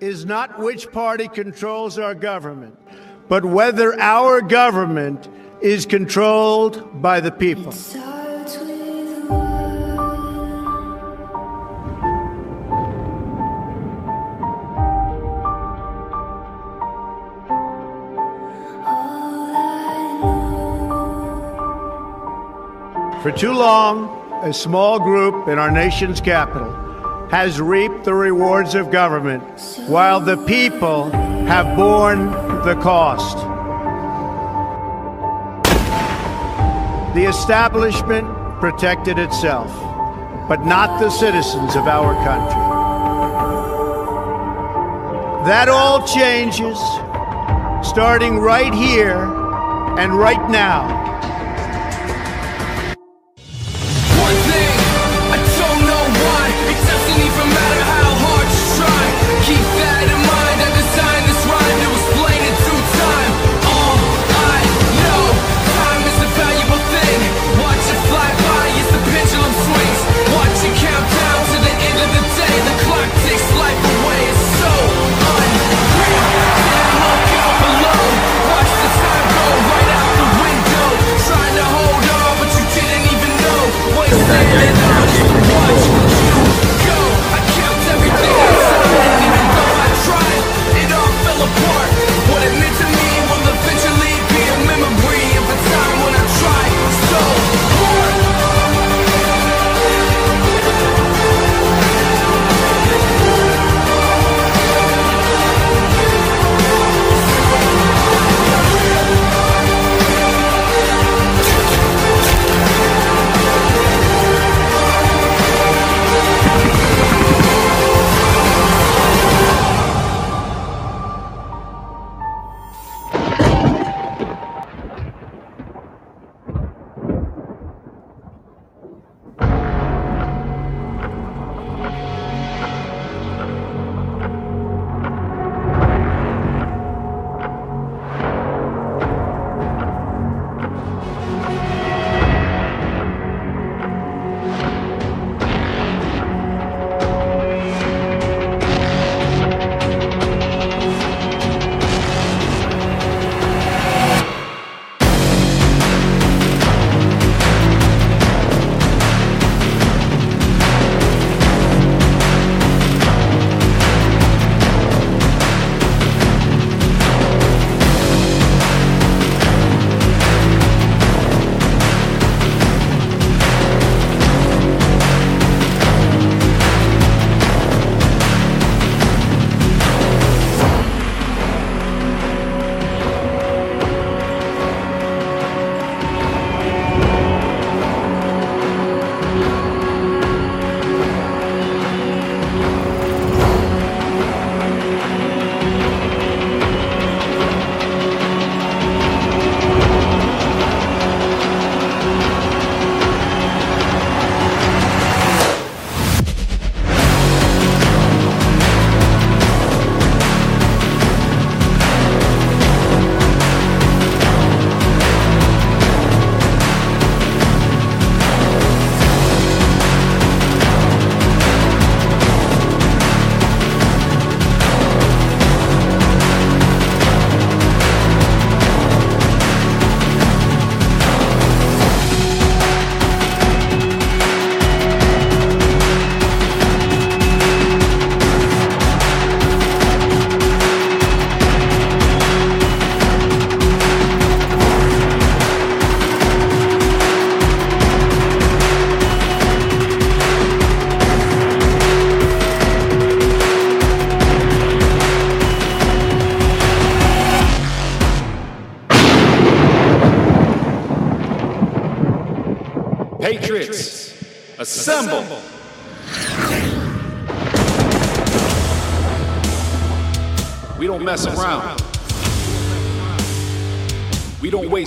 is not which party controls our government, but whether our government is controlled by the people. For too long, a small group in our nation's capital has reaped the rewards of government while the people have borne the cost. The establishment protected itself, but not the citizens of our country. That all changes starting right here and right now.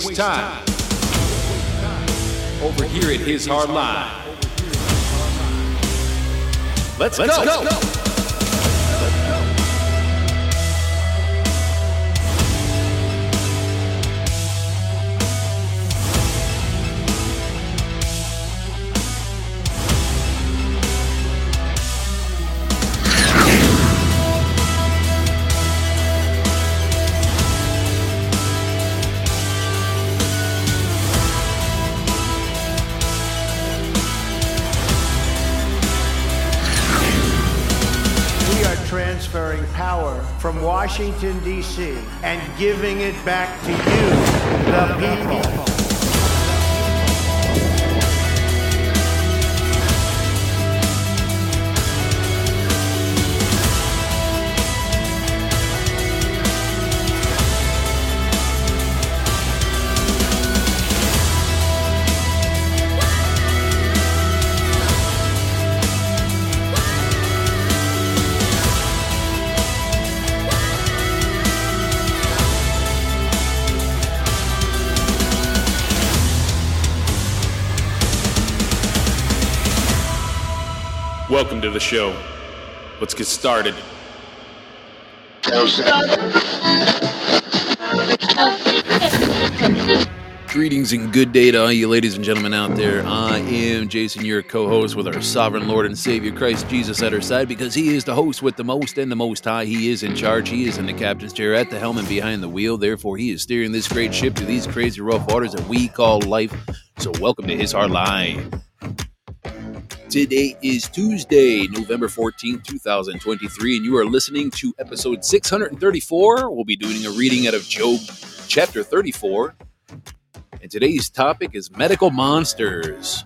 Waste time. Over here at His Hard Line. Let's, go. transferring and giving it back to you, the people. Welcome to the show. Let's get started. Greetings and good day to all you ladies and gentlemen out there. I am Jason, your co host with our sovereign Lord and Savior Christ Jesus at our side because He is the host with the most and the most high. He is in charge. He is in the captain's chair at the helm and behind the wheel. Therefore, He is steering this great ship to these crazy rough waters that we call life. So, welcome to His Hard Line. Today is Tuesday, November 14th, 2023, and you are listening to episode 634. We'll be doing a reading out of Job chapter 34. And today's topic is medical monsters.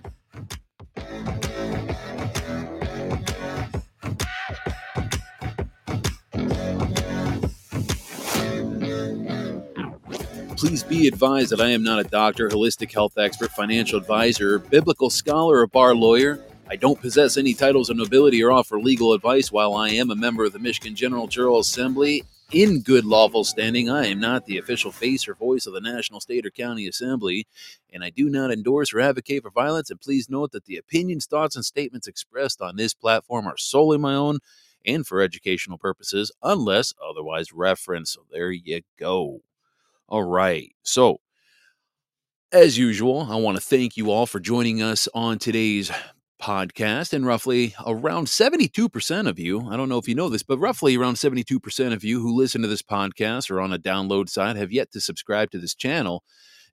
Please be advised that I am not a doctor, holistic health expert, financial advisor, biblical scholar, or bar lawyer. I don't possess any titles of nobility or offer legal advice. While I am a member of the Michigan General Jural Assembly in good lawful standing, I am not the official face or voice of the national, state, or county assembly, and I do not endorse or advocate for violence. And please note that the opinions, thoughts, and statements expressed on this platform are solely my own and for educational purposes, unless otherwise referenced. So there you go. All right. So, as usual, I want to thank you all for joining us on today's podcast. And roughly around 72% of you, I don't know if you know this, but roughly around 72% of you who listen to this podcast or on a download side have yet to subscribe to this channel.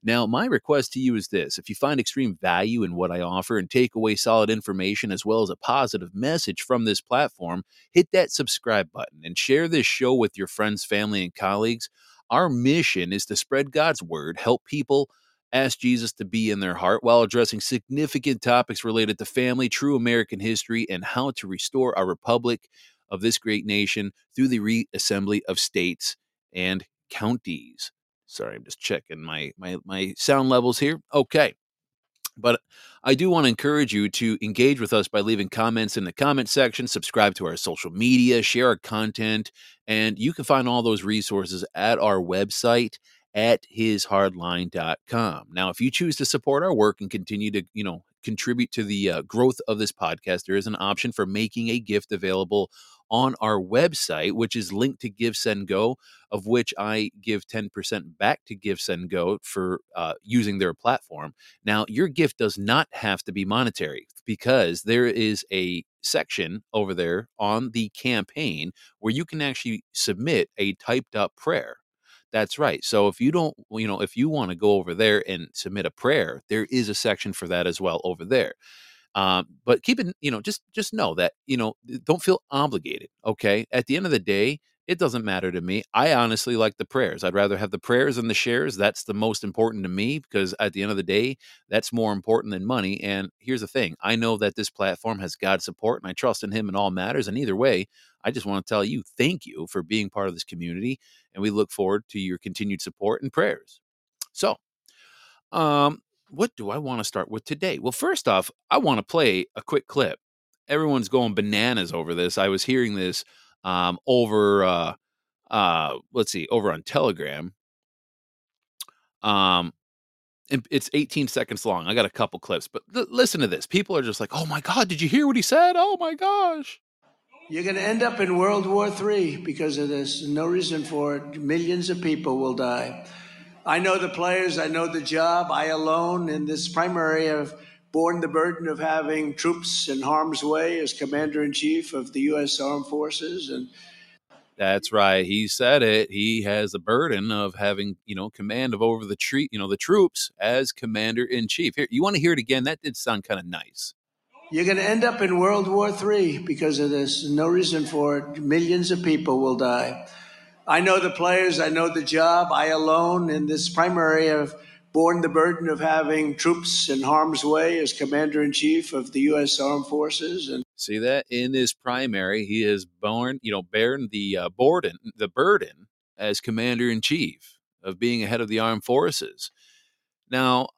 Now, my request to you is this if you find extreme value in what I offer and take away solid information as well as a positive message from this platform, hit that subscribe button and share this show with your friends, family, and colleagues. Our mission is to spread God's word, help people ask Jesus to be in their heart while addressing significant topics related to family, true American history, and how to restore our republic of this great nation through the reassembly of states and counties. Sorry, I'm just checking my my my sound levels here. Okay. But I do want to encourage you to engage with us by leaving comments in the comment section, subscribe to our social media, share our content, and you can find all those resources at our website at hishardline.com. Now, if you choose to support our work and continue to, you know, contribute to the uh, growth of this podcast, there is an option for making a gift available on our website, which is linked to Give Send Go, of which I give 10% back to Give Send Go for uh, using their platform. Now, your gift does not have to be monetary because there is a section over there on the campaign where you can actually submit a typed up prayer. That's right. So if you don't, you know, if you want to go over there and submit a prayer, there is a section for that as well over there. Um, but keep it, you know, just just know that you know, don't feel obligated. Okay. At the end of the day, it doesn't matter to me. I honestly like the prayers. I'd rather have the prayers than the shares. That's the most important to me because at the end of the day, that's more important than money. And here's the thing I know that this platform has God's support and I trust in Him in all matters. And either way, I just want to tell you thank you for being part of this community. And we look forward to your continued support and prayers. So, um, what do I want to start with today? Well, first off, I want to play a quick clip. Everyone's going bananas over this. I was hearing this um, over, uh, uh, let's see, over on Telegram. Um, it's 18 seconds long. I got a couple clips, but l- listen to this. People are just like, "Oh my god, did you hear what he said? Oh my gosh." You're going to end up in World War III because of this. No reason for it. Millions of people will die. I know the players, I know the job. I alone in this primary have borne the burden of having troops in harm's way as commander in chief of the U.S. Armed Forces. And that's right. He said it. He has the burden of having, you know, command of over the tree, you know, the troops as commander in chief. Here, you want to hear it again? That did sound kind of nice. You're going to end up in World War III because of this. No reason for it. Millions of people will die. I know the players, I know the job. I alone in this primary have borne the burden of having troops in harm's way as commander in chief of the U.S. Armed Forces. And see that in his primary, he has borne, you know, borne the uh, burden, the burden as commander in chief of being ahead of the armed forces. Now,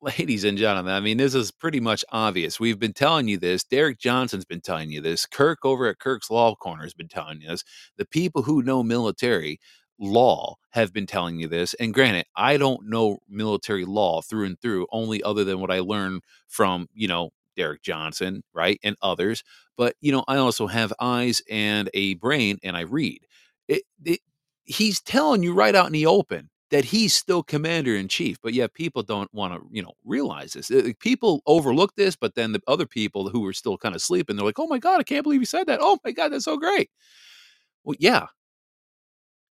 ladies and gentlemen, I mean, this is pretty much obvious. We've been telling you this. Derek Johnson's been telling you this. Kirk over at Kirk's Law Corner has been telling you this. The people who know military law have been telling you this. And granted, I don't know military law through and through, only other than what I learned from, you know, Derek Johnson, right? And others. But, you know, I also have eyes and a brain and I read. It, it, he's telling you right out in the open that he's still commander in chief but yet people don't want to you know realize this people overlook this but then the other people who are still kind of sleeping they're like oh my god i can't believe he said that oh my god that's so great well yeah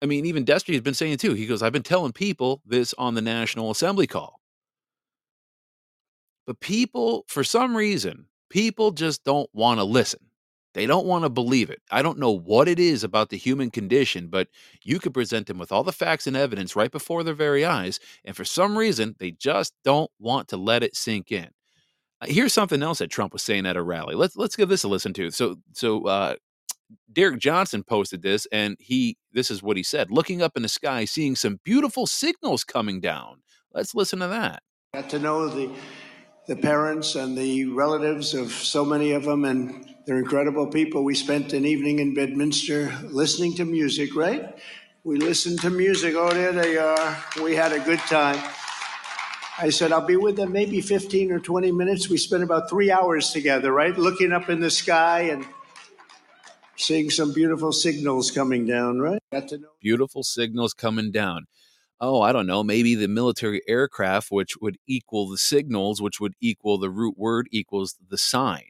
i mean even destry has been saying too he goes i've been telling people this on the national assembly call but people for some reason people just don't want to listen they don't want to believe it. I don't know what it is about the human condition, but you could present them with all the facts and evidence right before their very eyes, and for some reason, they just don't want to let it sink in. Here's something else that Trump was saying at a rally. Let's let's give this a listen to. So so uh, Derek Johnson posted this, and he this is what he said: looking up in the sky, seeing some beautiful signals coming down. Let's listen to that. Got to know the the parents and the relatives of so many of them, and they're incredible people. We spent an evening in Bedminster listening to music, right? We listened to music. Oh, there they are. We had a good time. I said, I'll be with them maybe 15 or 20 minutes. We spent about three hours together, right? Looking up in the sky and seeing some beautiful signals coming down, right? Beautiful signals coming down. Oh, I don't know, maybe the military aircraft, which would equal the signals, which would equal the root word equals the sign.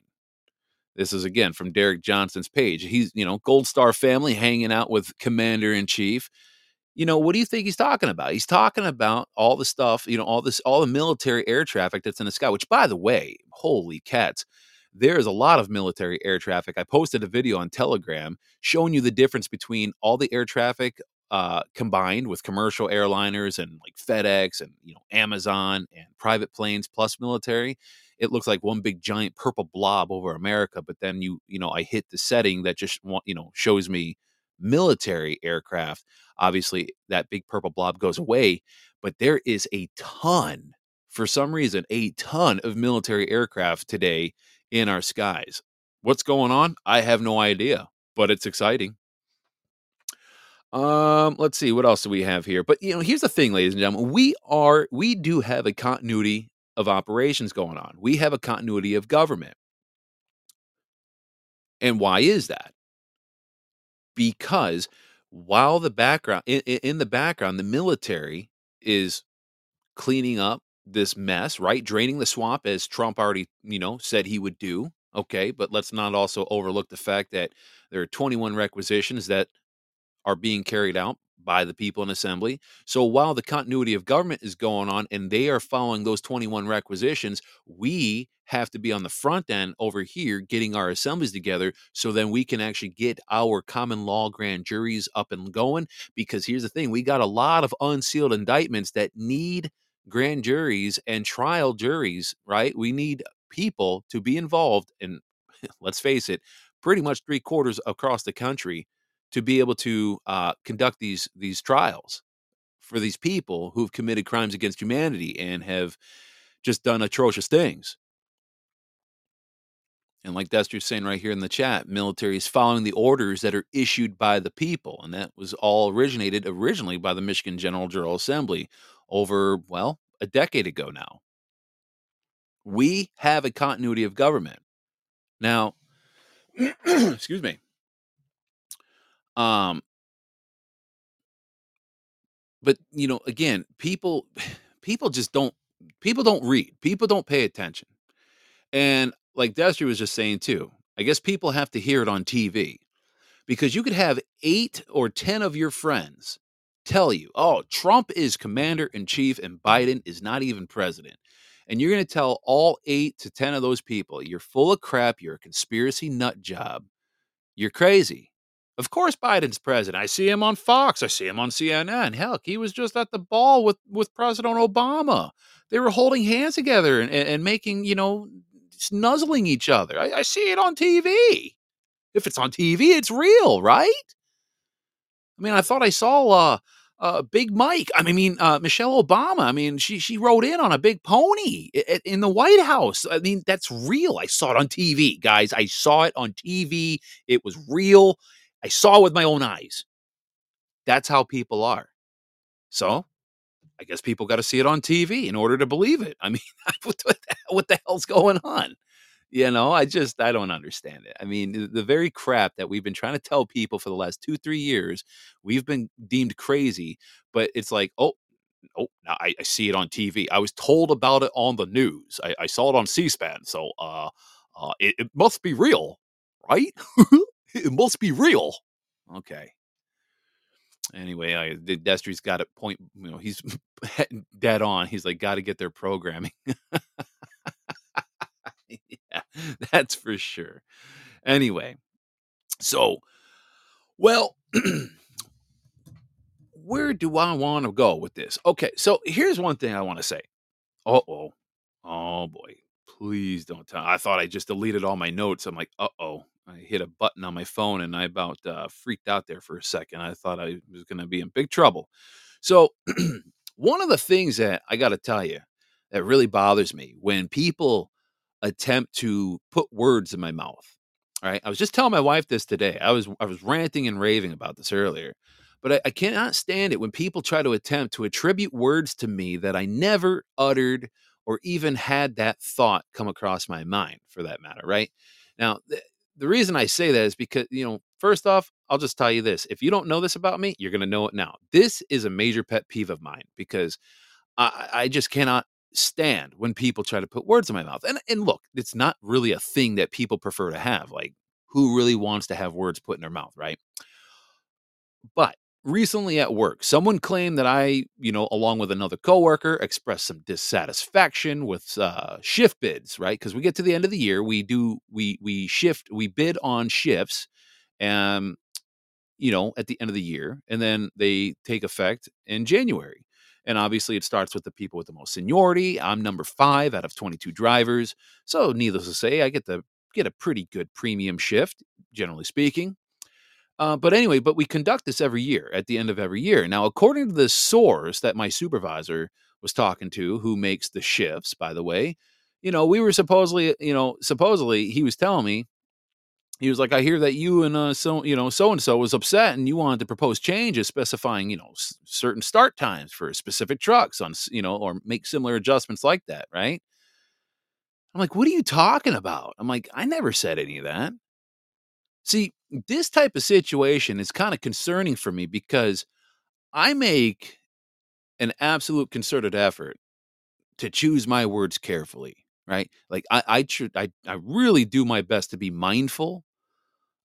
This is again from Derek Johnson's page. He's, you know, Gold Star family hanging out with Commander in Chief. You know, what do you think he's talking about? He's talking about all the stuff, you know, all this, all the military air traffic that's in the sky, which, by the way, holy cats, there is a lot of military air traffic. I posted a video on Telegram showing you the difference between all the air traffic uh, combined with commercial airliners and like FedEx and you know Amazon and private planes plus military it looks like one big giant purple blob over America. But then you, you know, I hit the setting that just, you know, shows me military aircraft. Obviously, that big purple blob goes away, but there is a ton, for some reason, a ton of military aircraft today in our skies. What's going on? I have no idea, but it's exciting. Um, let's see what else do we have here. But you know, here's the thing, ladies and gentlemen, we are we do have a continuity of operations going on. We have a continuity of government. And why is that? Because while the background in, in, the background, the military is cleaning up this mess, right? Draining the swamp as Trump already, you know, said he would do. Okay, but let's not also overlook the fact that there are 21 requisitions that are being carried out by the people in assembly. So while the continuity of government is going on and they are following those 21 requisitions, we have to be on the front end over here getting our assemblies together so then we can actually get our common law grand juries up and going. Because here's the thing we got a lot of unsealed indictments that need grand juries and trial juries, right? We need people to be involved. And let's face it, pretty much three quarters across the country to be able to uh, conduct these these trials for these people who've committed crimes against humanity and have just done atrocious things. And like Destry's saying right here in the chat, military is following the orders that are issued by the people. And that was all originated originally by the Michigan General Jural Assembly over, well, a decade ago now. We have a continuity of government. Now, excuse me. Um, but you know, again, people people just don't people don't read. People don't pay attention. And like Destry was just saying too, I guess people have to hear it on TV because you could have eight or 10 of your friends tell you, oh, Trump is commander in chief and Biden is not even president. and you're going to tell all eight to 10 of those people, you're full of crap, you're a conspiracy nut job, you're crazy. Of course, Biden's president. I see him on Fox. I see him on CNN. Heck, he was just at the ball with, with President Obama. They were holding hands together and, and making, you know, snuzzling each other. I, I see it on TV. If it's on TV, it's real, right? I mean, I thought I saw uh, uh, Big Mike. I mean, uh, Michelle Obama. I mean, she she rode in on a big pony in, in the White House. I mean, that's real. I saw it on TV, guys. I saw it on TV. It was real. I saw it with my own eyes. That's how people are. So, I guess people got to see it on TV in order to believe it. I mean, what the, what the hell's going on? You know, I just I don't understand it. I mean, the, very crap that we've been trying to tell people for the last two three years, we've been deemed crazy. But it's like, oh, oh, now I, I see it on TV. I was told about it on the news. I, I saw it on C-SPAN, so uh, uh, it, it must be real, right? it must be real. Okay. Anyway, I Destry's got it point. You know, he's dead on. He's like, got to get their programming. that's for sure. Anyway, so well, where do I want to go with this? Okay, so here's one thing I want to say. Uh oh, oh boy, please don't tell. I thought I just deleted all my notes. I'm like, uh oh, I hit a button on my phone and I about uh, freaked out there for a second. I thought I was going to be in big trouble. So, one of the things that I got to tell you that really bothers me when people attempt to put words in my mouth. All right, I was just telling my wife this today. I was I was ranting and raving about this earlier, but I, I cannot stand it when people try to attempt to attribute words to me that I never uttered or even had that thought come across my mind, for that matter. Right now, th- the reason I say that is because, you know, first off, I'll just tell you this. If you don't know this about me, you're going to know it now. This is a major pet peeve of mine because I, I just cannot stand when people try to put words in my mouth. And and look, it's not really a thing that people prefer to have. Like who really wants to have words put in their mouth, right? But recently at work, someone claimed that I, you know, along with another coworker, expressed some dissatisfaction with uh, shift bids, right? Because we get to the end of the year, we do we we shift we bid on shifts, and you know, at the end of the year, and then they take effect in January. And obviously, it starts with the people with the most seniority. I'm number five out of 22 drivers, so needless to say, I get to get a pretty good premium shift, generally speaking. Uh, but anyway, but we conduct this every year at the end of every year. Now, according to the source that my supervisor was talking to, who makes the shifts, by the way, you know, we were supposedly, you know, supposedly he was telling me, he was like, I hear that you and uh, so, you know, so and so was upset and you wanted to propose changes specifying, you know, s- certain start times for specific trucks on, you know, or make similar adjustments like that, right? I'm like, what are you talking about? I'm like, I never said any of that. See, this type of situation is kind of concerning for me because I make an absolute concerted effort to choose my words carefully, right? Like I I tr- I, I really do my best to be mindful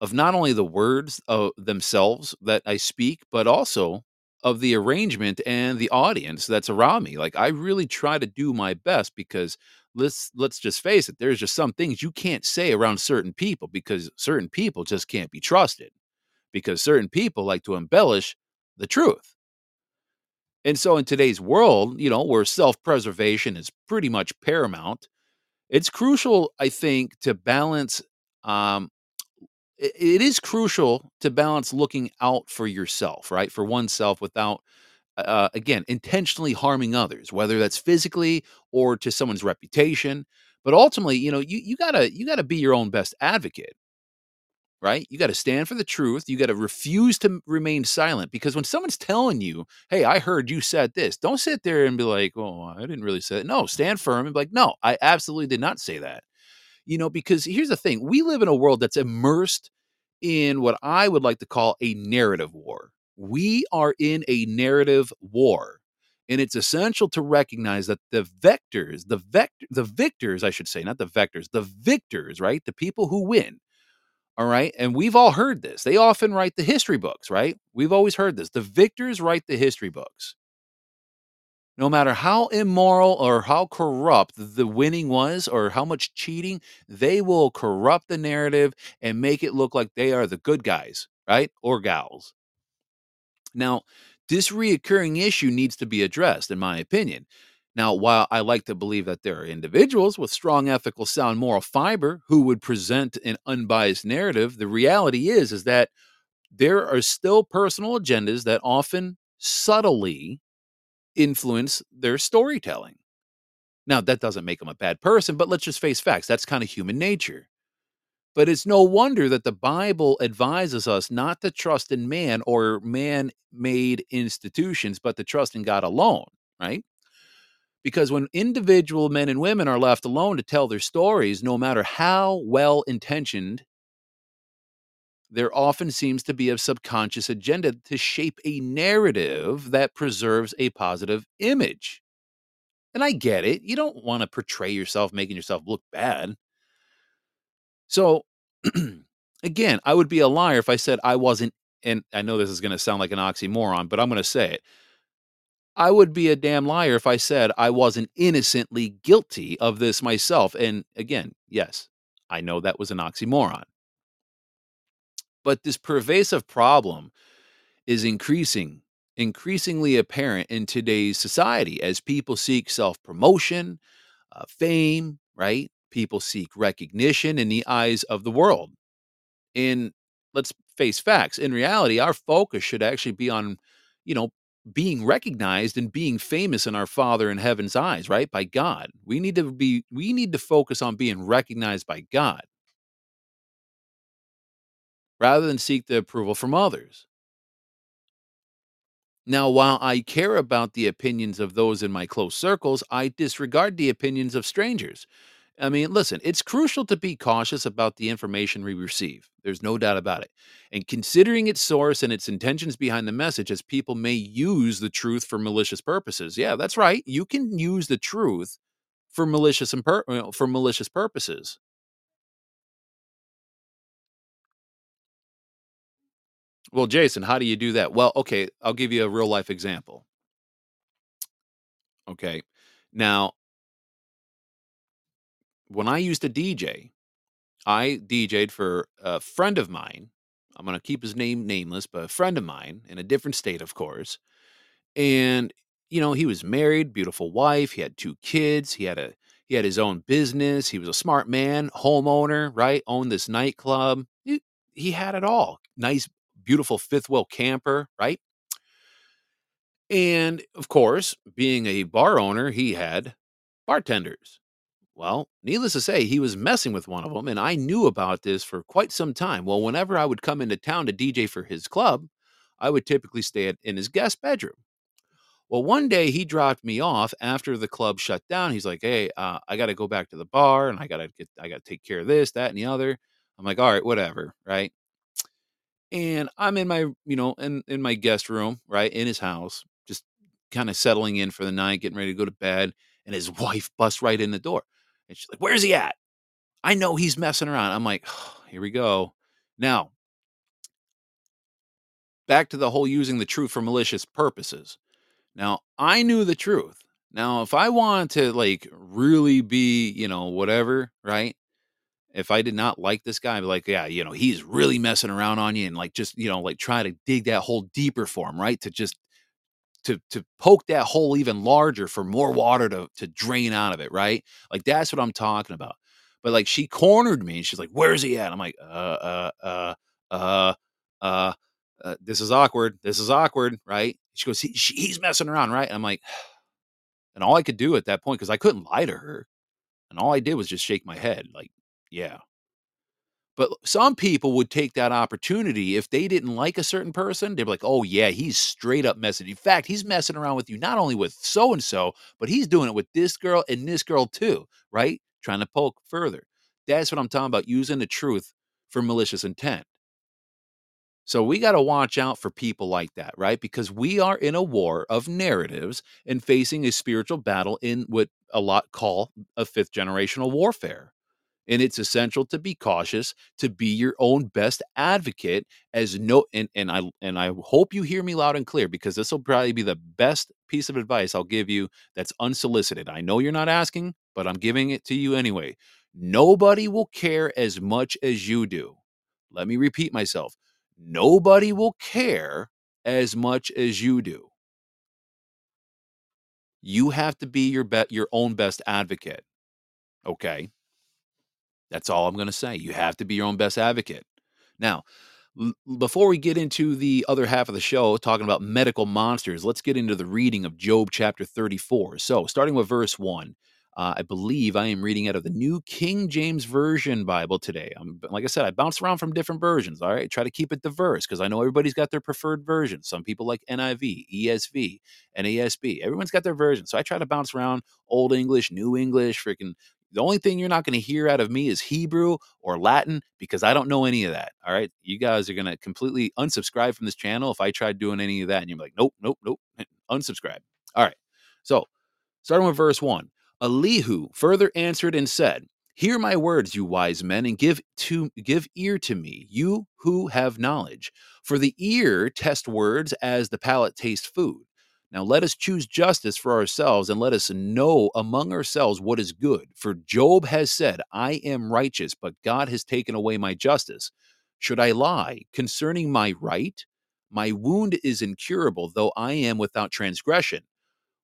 of not only the words uh, themselves that I speak, but also of the arrangement and the audience that's around me. Like I really try to do my best because let's let's just face it, there's just some things you can't say around certain people because certain people just can't be trusted because certain people like to embellish the truth. And so in today's world, you know, where self-preservation is pretty much paramount, it's crucial I think to balance um i- it is crucial to balance looking out for yourself, right? For oneself without uh, again, intentionally harming others, whether that's physically or to someone's reputation. But ultimately, you know, you you gotta you gotta be your own best advocate, right? You got to stand for the truth. You got to refuse to remain silent because when someone's telling you, "Hey, I heard you said this," don't sit there and be like, "Oh, I didn't really say it." No, stand firm and be like, "No, I absolutely did not say that." You know, because here's the thing: we live in a world that's immersed in what I would like to call a narrative war. We are in a narrative war. And it's essential to recognize that the vectors, the vector, the victors, I should say, not the vectors, the victors, right? The people who win. All right. And we've all heard this. They often write the history books, right? We've always heard this. The victors write the history books. No matter how immoral or how corrupt the winning was or how much cheating, they will corrupt the narrative and make it look like they are the good guys, right? Or gals. Now, this reoccurring issue needs to be addressed, in my opinion. Now, while I like to believe that there are individuals with strong ethical, sound moral fiber who would present an unbiased narrative, the reality is is that there are still personal agendas that often subtly influence their storytelling. Now, that doesn't make them a bad person, but let's just face facts. That's kind of human nature. But it's no wonder that the Bible advises us not to trust in man or man made institutions, but to trust in God alone, right? Because when individual men and women are left alone to tell their stories, no matter how well intentioned, there often seems to be a subconscious agenda to shape a narrative that preserves a positive image. And I get it. You don't want to portray yourself making yourself look bad. So, again, I would be a liar if I said I wasn't, and I know this is going to sound like an oxymoron, but I'm going to say it. I would be a damn liar if I said I wasn't innocently guilty of this myself. And again, yes, I know that was an oxymoron. But this pervasive problem is increasing, increasingly apparent in today's society as people seek self promotion, uh, fame, right? People seek recognition in the eyes of the world. And let's face facts. In reality, our focus should actually be on, you know, being recognized and being famous in our Father in heaven's eyes, right? By God. We need to be we need to focus on being recognized by God rather than seek the approval from others. Now, while I care about the opinions of those in my close circles, I disregard the opinions of strangers. I mean, listen, it's crucial to be cautious about the information we receive. There's no doubt about it. And considering its source and its intentions behind the message, as people may use the truth for malicious purposes. Yeah, that's right. You can use the truth for malicious and uh, for malicious purposes. Well, Jason, how do you do that? Well, okay, I'll give you a real life example. Okay. Now, when I used to DJ, I DJ'd for a friend of mine. I'm going to keep his name nameless, but a friend of mine in a different state, of course. And you know, he was married, beautiful wife, he had two kids, he had a he had his own business, he was a smart man, homeowner, right? Owned this nightclub. He, he had it all. Nice, beautiful fifth wheel camper, right? And of course, being a bar owner, he had bartenders. Well, needless to say, he was messing with one of them, and I knew about this for quite some time. Well, whenever I would come into town to DJ for his club, I would typically stay in his guest bedroom. Well, one day he dropped me off after the club shut down. He's like, "Hey, uh, I got to go back to the bar, and I got to get, I got to take care of this, that, and the other." I'm like, "All right, whatever, right?" And I'm in my, you know, in in my guest room, right, in his house, just kind of settling in for the night, getting ready to go to bed, and his wife busts right in the door, and she's like, "Where's he at?" I know he's messing around. I'm like, oh, "Here we go." Now, back to the whole using the truth for malicious purposes. Now, I knew the truth. Now, if I wanted to like really be, you know, whatever, right? If I did not like this guy, I'd be like, yeah, you know, he's really messing around on you and like just, you know, like try to dig that hole deeper for him, right? To just to to poke that hole even larger for more water to to drain out of it, right? Like that's what I'm talking about. But like she cornered me and she's like, "Where's he at?" I'm like, "Uh uh uh uh uh uh, this is awkward. This is awkward, right? She goes, he, she, he's messing around, right? And I'm like, and all I could do at that point, because I couldn't lie to her, and all I did was just shake my head, like, yeah. But some people would take that opportunity if they didn't like a certain person. They'd be like, oh, yeah, he's straight up messing. In fact, he's messing around with you, not only with so and so, but he's doing it with this girl and this girl too, right? Trying to poke further. That's what I'm talking about, using the truth for malicious intent. So we got to watch out for people like that, right? Because we are in a war of narratives and facing a spiritual battle in what a lot call a fifth generational warfare. And it's essential to be cautious, to be your own best advocate as no and, and I and I hope you hear me loud and clear because this will probably be the best piece of advice I'll give you that's unsolicited. I know you're not asking, but I'm giving it to you anyway. Nobody will care as much as you do. Let me repeat myself. Nobody will care as much as you do. You have to be your bet your own best advocate. Okay? That's all I'm going to say. You have to be your own best advocate. Now, before we get into the other half of the show, talking about medical monsters, let's get into the reading of Job chapter 34. So, starting with verse 1, uh, I believe I am reading out of the New King James Version Bible today. I'm, like I said, I bounce around from different versions. All right, try to keep it diverse because I know everybody's got their preferred version. Some people like NIV, ESV, NASB. Everyone's got their version. So I try to bounce around Old English, New English, freaking the only thing you're not going to hear out of me is Hebrew or Latin because I don't know any of that. All right. You guys are going to completely unsubscribe from this channel if I tried doing any of that. And you're like, nope, nope, nope, unsubscribe. All right. So, starting with verse one Elihu further answered and said, Hear my words, you wise men, and give to give ear to me, you who have knowledge. For the ear test words as the palate tastes food. Now let us choose justice for ourselves and let us know among ourselves what is good. For Job has said, I am righteous, but God has taken away my justice. Should I lie concerning my right? My wound is incurable, though I am without transgression.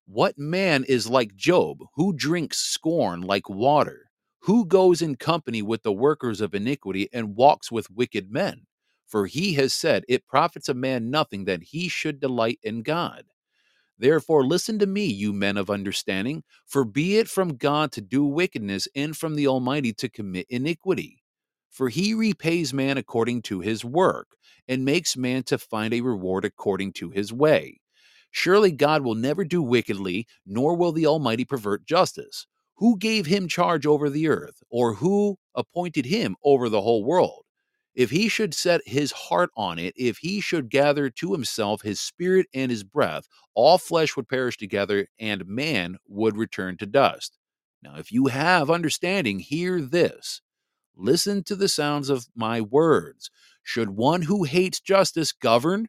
What man is like Job, who drinks scorn like water? Who goes in company with the workers of iniquity and walks with wicked men? For he has said, It profits a man nothing that he should delight in God. Therefore, listen to me, you men of understanding, for be it from God to do wickedness and from the Almighty to commit iniquity. For he repays man according to his work, and makes man to find a reward according to his way. Surely God will never do wickedly, nor will the Almighty pervert justice. Who gave him charge over the earth, or who appointed him over the whole world? If he should set his heart on it, if he should gather to himself his spirit and his breath, all flesh would perish together, and man would return to dust. Now, if you have understanding, hear this. Listen to the sounds of my words. Should one who hates justice govern?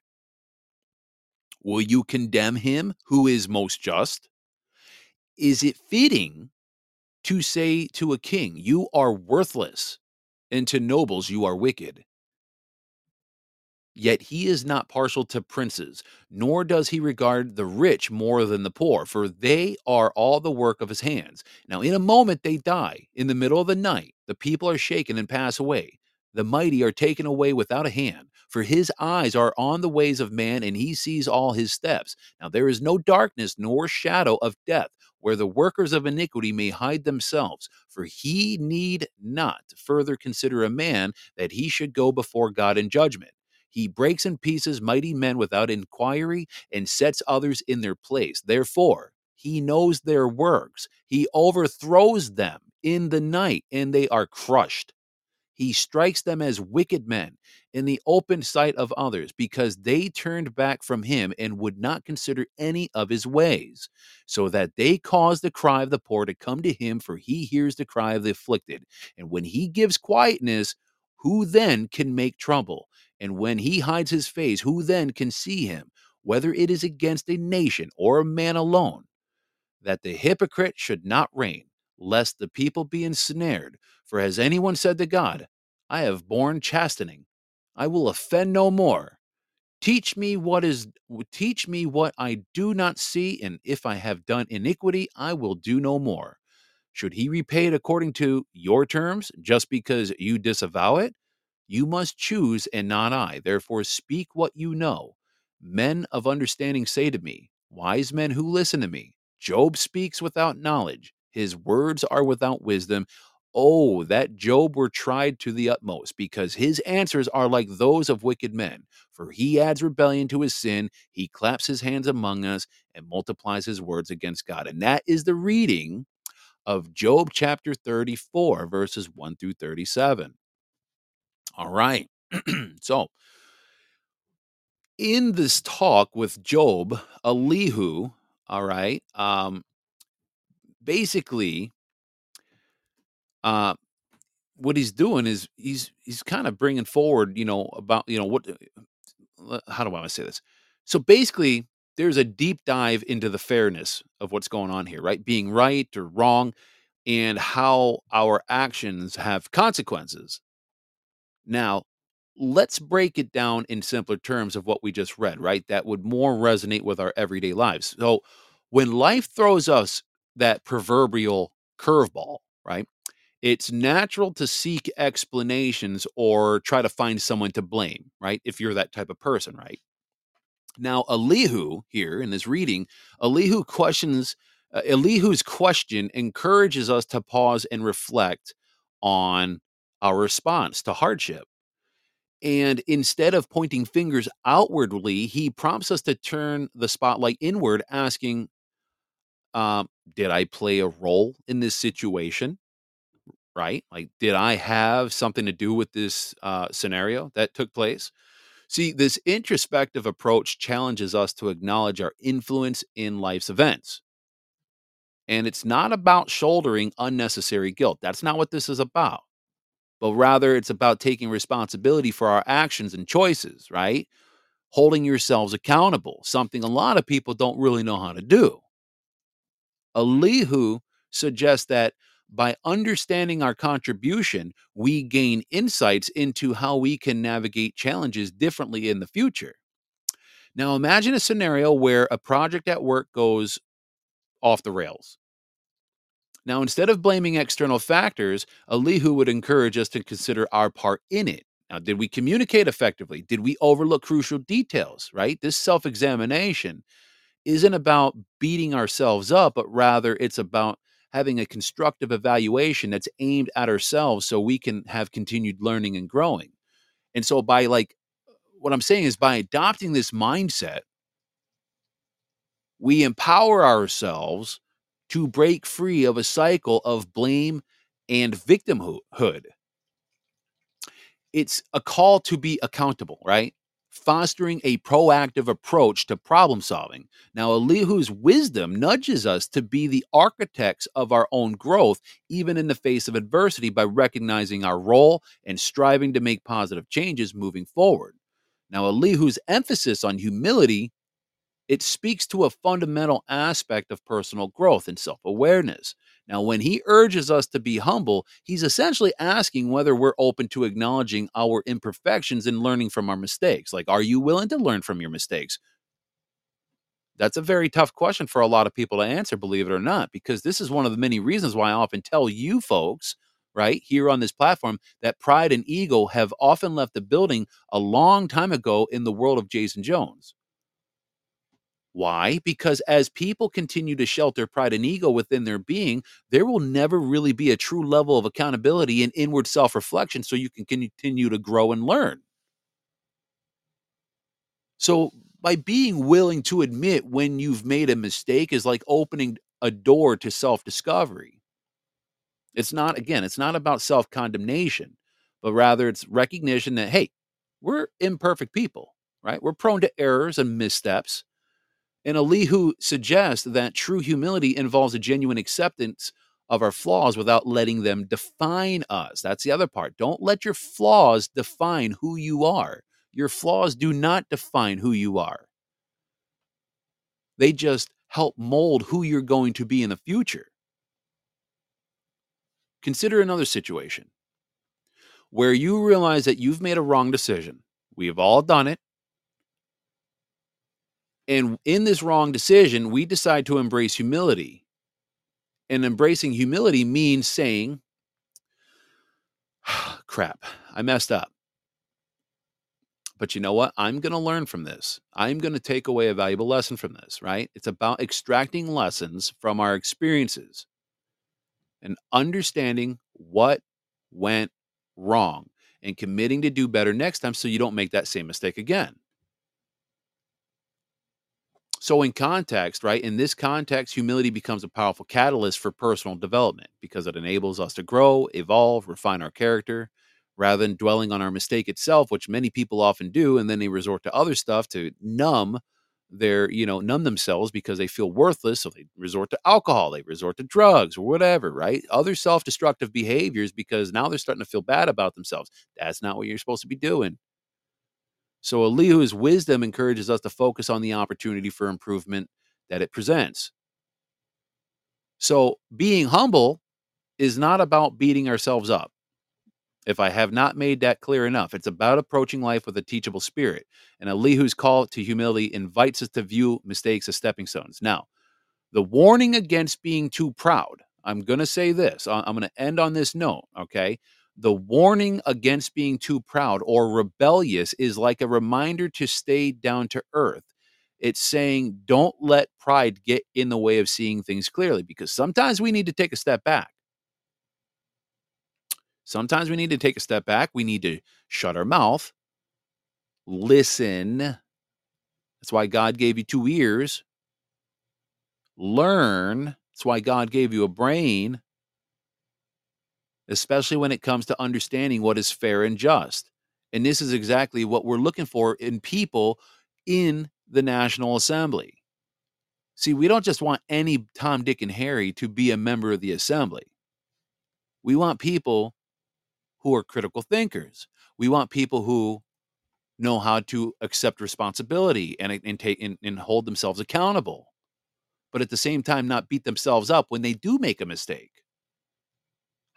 Will you condemn him who is most just? Is it fitting to say to a king, You are worthless, and to nobles, You are wicked? Yet he is not partial to princes, nor does he regard the rich more than the poor, for they are all the work of his hands. Now, in a moment they die. In the middle of the night, the people are shaken and pass away. The mighty are taken away without a hand, for his eyes are on the ways of man, and he sees all his steps. Now, there is no darkness nor shadow of death where the workers of iniquity may hide themselves, for he need not further consider a man that he should go before God in judgment. He breaks in pieces mighty men without inquiry and sets others in their place. Therefore, he knows their works. He overthrows them in the night, and they are crushed. He strikes them as wicked men in the open sight of others because they turned back from him and would not consider any of his ways, so that they cause the cry of the poor to come to him, for he hears the cry of the afflicted. And when he gives quietness, who then can make trouble? And when he hides his face, who then can see him, whether it is against a nation or a man alone? That the hypocrite should not reign, lest the people be ensnared. For has anyone said to God, I have borne chastening, I will offend no more. Teach me what is teach me what I do not see, and if I have done iniquity, I will do no more. Should he repay it according to your terms, just because you disavow it? You must choose and not I. Therefore, speak what you know. Men of understanding say to me, wise men who listen to me, Job speaks without knowledge. His words are without wisdom. Oh, that Job were tried to the utmost, because his answers are like those of wicked men. For he adds rebellion to his sin, he claps his hands among us, and multiplies his words against God. And that is the reading of Job chapter 34, verses 1 through 37. All right. so, in this talk with Job, Elihu, all right, um, basically, uh, what he's doing is he's he's kind of bringing forward, you know, about you know what uh, how do I want to say this? So basically, there's a deep dive into the fairness of what's going on here, right? Being right or wrong, and how our actions have consequences. Now, let's break it down in simpler terms of what we just read, right? That would more resonate with our everyday lives. So, when life throws us that proverbial curveball, right? It's natural to seek explanations or try to find someone to blame, right? If you're that type of person, right? Now, Elihu here in this reading, Elihu questions, uh, Elihu's question encourages us to pause and reflect on our response to hardship. And instead of pointing fingers outwardly, he prompts us to turn the spotlight inward, asking, um, Did I play a role in this situation? Right? Like, did I have something to do with this uh, scenario that took place? See, this introspective approach challenges us to acknowledge our influence in life's events. And it's not about shouldering unnecessary guilt. That's not what this is about. But rather, it's about taking responsibility for our actions and choices, right? Holding yourselves accountable, something a lot of people don't really know how to do. Elihu suggests that by understanding our contribution, we gain insights into how we can navigate challenges differently in the future. Now, imagine a scenario where a project at work goes off the rails. Now, instead of blaming external factors, Elihu would encourage us to consider our part in it. Now, did we communicate effectively? Did we overlook crucial details, right? This self examination isn't about beating ourselves up, but rather it's about having a constructive evaluation that's aimed at ourselves so we can have continued learning and growing. And so, by like, what I'm saying is by adopting this mindset, we empower ourselves to break free of a cycle of blame and victimhood. It's a call to be accountable, right? Fostering a proactive approach to problem solving. Now, Elihu's wisdom nudges us to be the architects of our own growth, even in the face of adversity, by recognizing our role and striving to make positive changes moving forward. Now, Elihu's emphasis on humility it speaks to a fundamental aspect of personal growth and self awareness. Now, when he urges us to be humble, he's essentially asking whether we're open to acknowledging our imperfections and learning from our mistakes. Like, are you willing to learn from your mistakes? That's a very tough question for a lot of people to answer, believe it or not, because this is one of the many reasons why I often tell you folks, right, here on this platform, that pride and ego have often left the building a long time ago in the world of Jason Jones. Why? Because as people continue to shelter pride and ego within their being, there will never really be a true level of accountability and inward self reflection so you can continue to grow and learn. So, by being willing to admit when you've made a mistake is like opening a door to self discovery. It's not, again, it's not about self condemnation, but rather it's recognition that, hey, we're imperfect people, right? We're prone to errors and missteps. And Elihu suggests that true humility involves a genuine acceptance of our flaws without letting them define us. That's the other part. Don't let your flaws define who you are. Your flaws do not define who you are, they just help mold who you're going to be in the future. Consider another situation where you realize that you've made a wrong decision. We have all done it. And in this wrong decision, we decide to embrace humility. And embracing humility means saying, crap, I messed up. But you know what? I'm going to learn from this. I'm going to take away a valuable lesson from this, right? It's about extracting lessons from our experiences and understanding what went wrong and committing to do better next time so you don't make that same mistake again. So, in context, right, in this context, humility becomes a powerful catalyst for personal development because it enables us to grow, evolve, refine our character rather than dwelling on our mistake itself, which many people often do. And then they resort to other stuff to numb they're you know numb themselves because they feel worthless so they resort to alcohol they resort to drugs or whatever right other self-destructive behaviors because now they're starting to feel bad about themselves that's not what you're supposed to be doing so elihu's wisdom encourages us to focus on the opportunity for improvement that it presents so being humble is not about beating ourselves up if I have not made that clear enough. It's about approaching life with a teachable spirit. And Elihu's call to humility invites us to view mistakes as stepping stones. Now, the warning against being too proud, I'm going to say this. I'm going to end on this note, okay? The warning against being too proud or rebellious is like a reminder to stay down to earth. It's saying, don't let pride get in the way of seeing things clearly because sometimes we need to take a step back. Sometimes we need to take a step back. We need to shut our mouth, listen. That's why God gave you two ears. Learn. That's why God gave you a brain, especially when it comes to understanding what is fair and just. And this is exactly what we're looking for in people in the National Assembly. See, we don't just want any Tom, Dick, and Harry to be a member of the Assembly. We want people who are critical thinkers. We want people who know how to accept responsibility and, and take and, and hold themselves accountable, but at the same time not beat themselves up when they do make a mistake.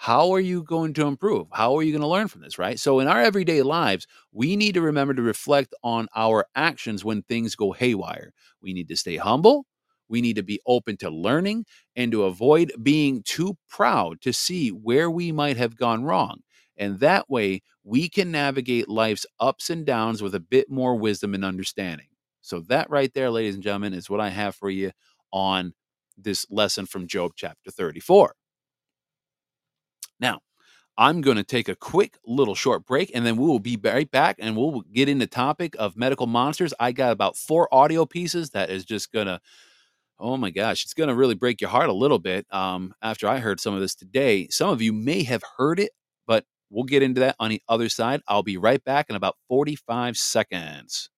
How are you going to improve? How are you going to learn from this, right? So, in our everyday lives, we need to remember to reflect on our actions when things go haywire. We need to stay humble. We need to be open to learning and to avoid being too proud to see where we might have gone wrong. And that way, we can navigate life's ups and downs with a bit more wisdom and understanding. So, that right there, ladies and gentlemen, is what I have for you on this lesson from Job chapter 34. Now, I'm going to take a quick little short break and then we will be right back and we'll get into topic of medical monsters. I got about four audio pieces that is just going to Oh my gosh, it's going to really break your heart a little bit um, after I heard some of this today. Some of you may have heard it, but we'll get into that on the other side. I'll be right back in about 45 seconds.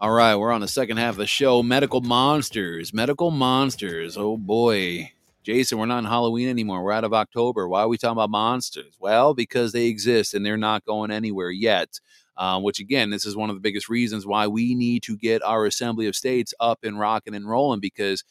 All right, we're on the second half of the show. Medical monsters. Medical monsters. Oh boy. Jason, we're not in Halloween anymore. We're out of October. Why are we talking about monsters? Well, because they exist and they're not going anywhere yet. Um, which again, this is one of the biggest reasons why we need to get our Assembly of States up and rocking and rolling because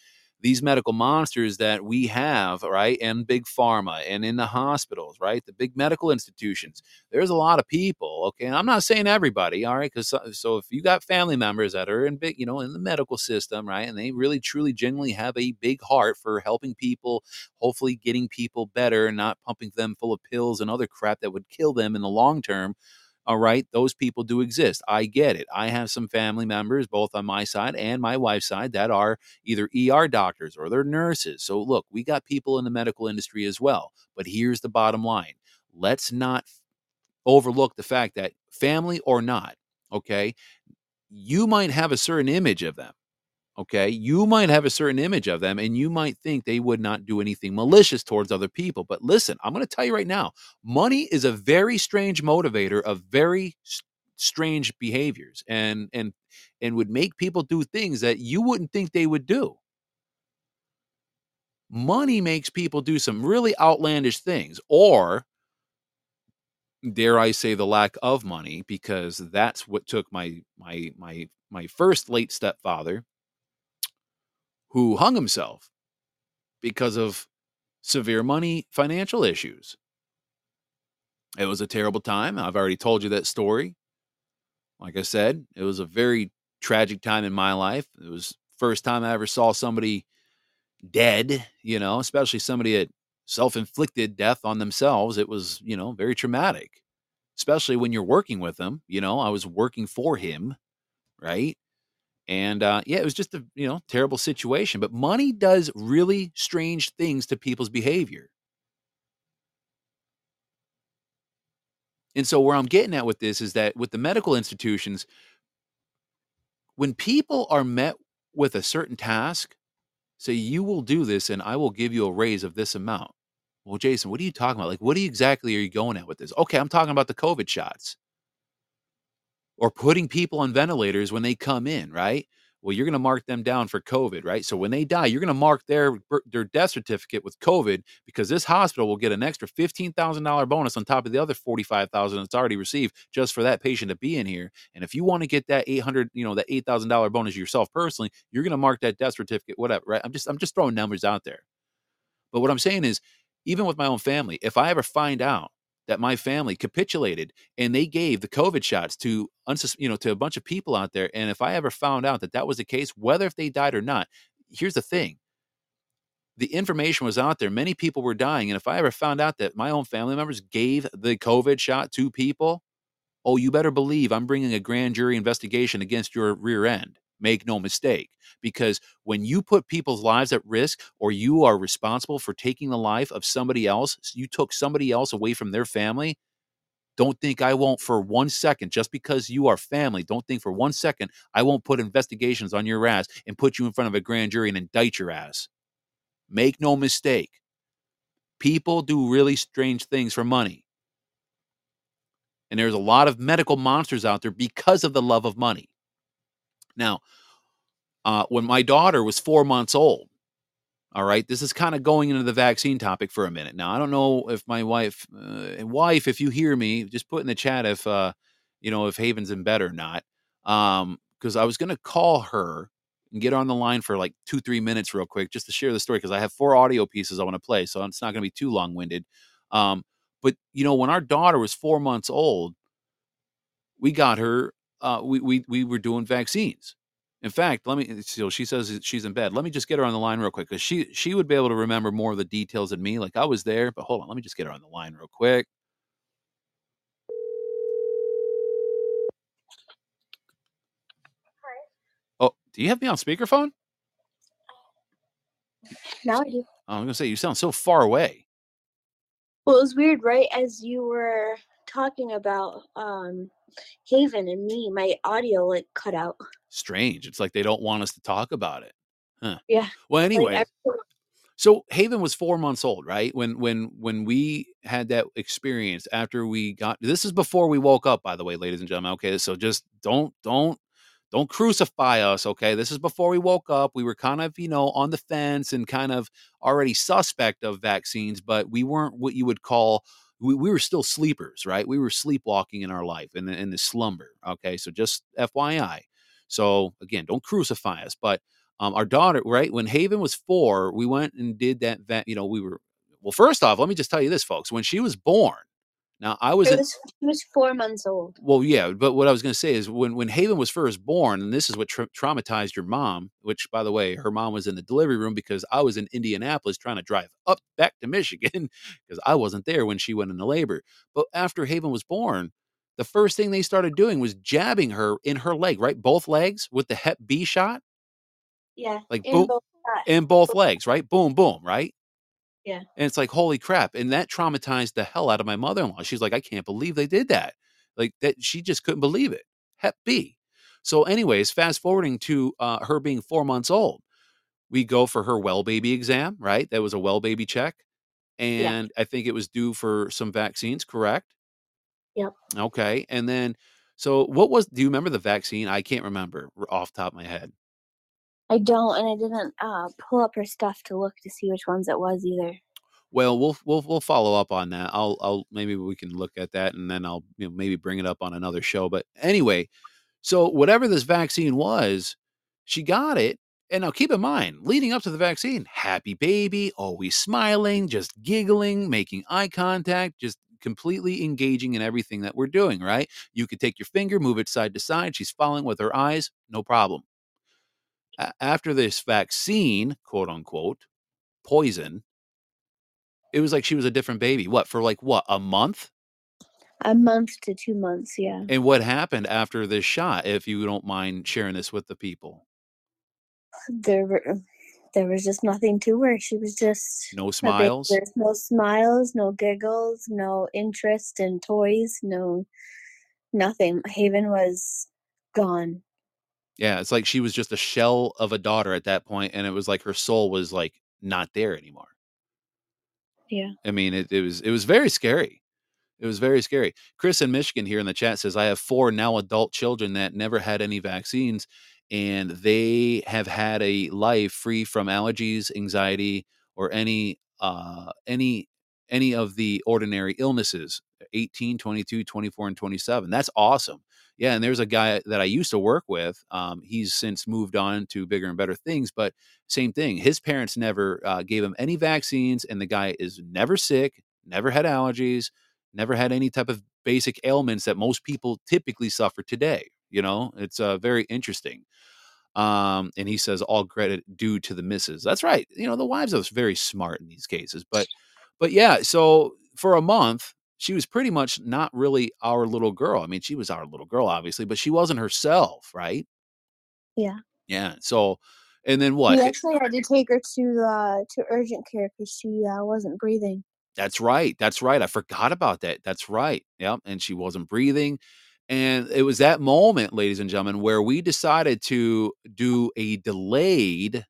these medical monsters that we have, right, and big pharma and in the hospitals, right, the big medical institutions, there's a lot of people, okay, and I'm not saying everybody, all right, because so, so, if you got family members that are in big, you know, in the medical system, right, and they really, truly, genuinely have a big heart for helping people, hopefully getting people better and not pumping them full of pills and other crap that would kill them in the long term all right, those people do exist. I get it. I have some family members, both on my side and my wife's side, that are either ER doctors or they're nurses. So, look, we got people in the medical industry as well. But here's the bottom line let's not overlook the fact that family or not, okay, you might have a certain image of them. Okay, you might have a certain image of them and you might think they would not do anything malicious towards other people. But listen, I'm going to tell you right now money is a very strange motivator of very s- strange behaviors and and and would make people do things that you wouldn't think they would do money makes people do some really outlandish things or dare i say the lack of money because that's what took my my my my first late stepfather who hung himself because of severe money financial issues it was a terrible time i've already told you that story like i said it was a very tragic time in my life. It was first time I ever saw somebody dead, you know, especially somebody that self-inflicted death on themselves. It was, you know, very traumatic. Especially when you're working with them, you know, I was working for him, right? And uh, yeah, it was just a you know terrible situation. But money does really strange things to people's behavior. And so where I'm getting at with this is that with the medical institutions, when people are met with a certain task, say you will do this and I will give you a raise of this amount. Well, Jason, what are you talking about? Like, what exactly are you going at with this? Okay, I'm talking about the COVID shots or putting people on ventilators when they come in, right? Well, you're going to mark them down for COVID, right? So when they die, you're going to mark their their death certificate with COVID because this hospital will get an extra fifteen thousand dollar bonus on top of the other forty five thousand it's already received just for that patient to be in here. And if you want to get that eight hundred, you know, that eight thousand dollar bonus yourself personally, you're going to mark that death certificate, whatever, right? I'm just I'm just throwing numbers out there. But what I'm saying is, even with my own family, if I ever find out that my family capitulated and they gave the COVID shots to unsus- you know to a bunch of people out there. And if I ever found out that that was the case, whether if they died or not, here's the thing: the information was out there. Many people were dying, and if I ever found out that my own family members gave the COVID shot to people, oh, you better believe I'm bringing a grand jury investigation against your rear end. Make no mistake, because when you put people's lives at risk or you are responsible for taking the life of somebody else, you took somebody else away from their family. Don't think I won't for one second, just because you are family, don't think for one second I won't put investigations on your ass and put you in front of a grand jury and indict your ass. Make no mistake. People do really strange things for money. And there's a lot of medical monsters out there because of the love of money. Now, uh, when my daughter was four months old, all right, this is kind of going into the vaccine topic for a minute. Now, I don't know if my wife, uh, wife, if you hear me, just put in the chat if, uh, you know, if Haven's in bed or not. Um, because I was going to call her and get on the line for like two, three minutes, real quick, just to share the story. Because I have four audio pieces I want to play, so it's not going to be too long winded. Um, but you know, when our daughter was four months old, we got her. Uh, we we we were doing vaccines. In fact, let me. So she says she's in bed. Let me just get her on the line real quick because she she would be able to remember more of the details than me. Like I was there, but hold on, let me just get her on the line real quick. Oh, do you have me on speakerphone? Now I do. Oh, I'm gonna say you sound so far away. Well, it was weird, right? As you were talking about um Haven and me, my audio like cut out. Strange. It's like they don't want us to talk about it. Huh. Yeah. Well, Like, anyway, everyone- so Haven was four months old, right? When when when we had that experience after we got this is before we woke up, by the way, ladies and gentlemen. Okay, so just don't don't don't crucify us. Okay, this is before we woke up. We were kind of you know on the fence and kind of already suspect of vaccines, but we weren't what you would call we, we were still sleepers, right? We were sleepwalking in our life in the, in the slumber. Okay, so just FYI. So again, don't crucify us, but um, our daughter, right? When Haven was four, we went and did that. va- You know, we were well. First off, let me just tell you this, folks. When she was born, now I was in, was, he was four months old. well, yeah. But what I was going to say is when when Haven was first born, and this is what tra- traumatized your mom. Which, by the way, her mom was in the delivery room because I was in Indianapolis trying to drive up back to Michigan because I wasn't there when she went into labor. But after Haven was born. The first thing they started doing was jabbing her in her leg, right? Both legs with the Hep B shot Yeah. Like, in boom- both sides. in both legs, right? Boom, boom, right? Yeah. And it's like, holy crap. And that traumatized the hell out of my mother in law. She's like, I can't believe they did that. Like that, she just couldn't believe it. Hep B. So, anyways, fast forwarding to uh, her being four months old, we go for her well baby exam, right? That was a well baby check. And I think it was due for some vaccines, correct? Yep. Okay. And then, so what was, do you remember the vaccine? I can't remember off the top of my head. I don't, and I didn't uh, pull up her stuff to look to see which ones it was either. Well, we'll we'll we'll follow up on that. I'll I'll maybe we can look at that and then I'll you know maybe bring it up on another show. But anyway, so whatever this vaccine was, she got it. And now keep in mind, leading up to the vaccine, happy baby, always smiling, just giggling, making eye contact, just completely engaging in everything that we're doing, right? You could take your finger, move it side to side. She's following with her eyes, no problem. After this vaccine, quote unquote, poison, it was like she was a different baby. What, for like what, a month? A month to two months, yeah. And what happened after this shot, if you don't mind sharing this with the people? There were um, there was just nothing to her. She was just No smiles? There's no smiles, no giggles, no interest in toys, no nothing. Haven was gone. Yeah, it's like she was just a shell of a daughter at that point, and it was like her soul was like not there anymore. Yeah. I mean, it, it was it was very scary. It was very scary. Chris in Michigan here in the chat says, I have four now adult children that never had any vaccines, and they have had a life free from allergies, anxiety, or any uh any any of the ordinary illnesses 18 22 24 and 27 that's awesome. Yeah and there's a guy that i used to work with um, he's since moved on to bigger and better things but same thing his parents never uh, gave him any vaccines and the guy is never sick never had allergies never had any type of basic ailments that most people typically suffer today you know? It's uh, very interesting. Um, and he says all credit due to the misses that's right you know the wives are very smart in these cases but but yeah so for a month she was pretty much not really our little girl i mean she was our little girl obviously but she wasn't herself right Yeah. yeah so and then what We actually had to take her to uh to urgent care because she uh, wasn't breathing. That's right. That's right. I forgot about that. That's right. Yep. And she wasn't breathing. And it was that moment, ladies and gentlemen, where we decided to do a delayed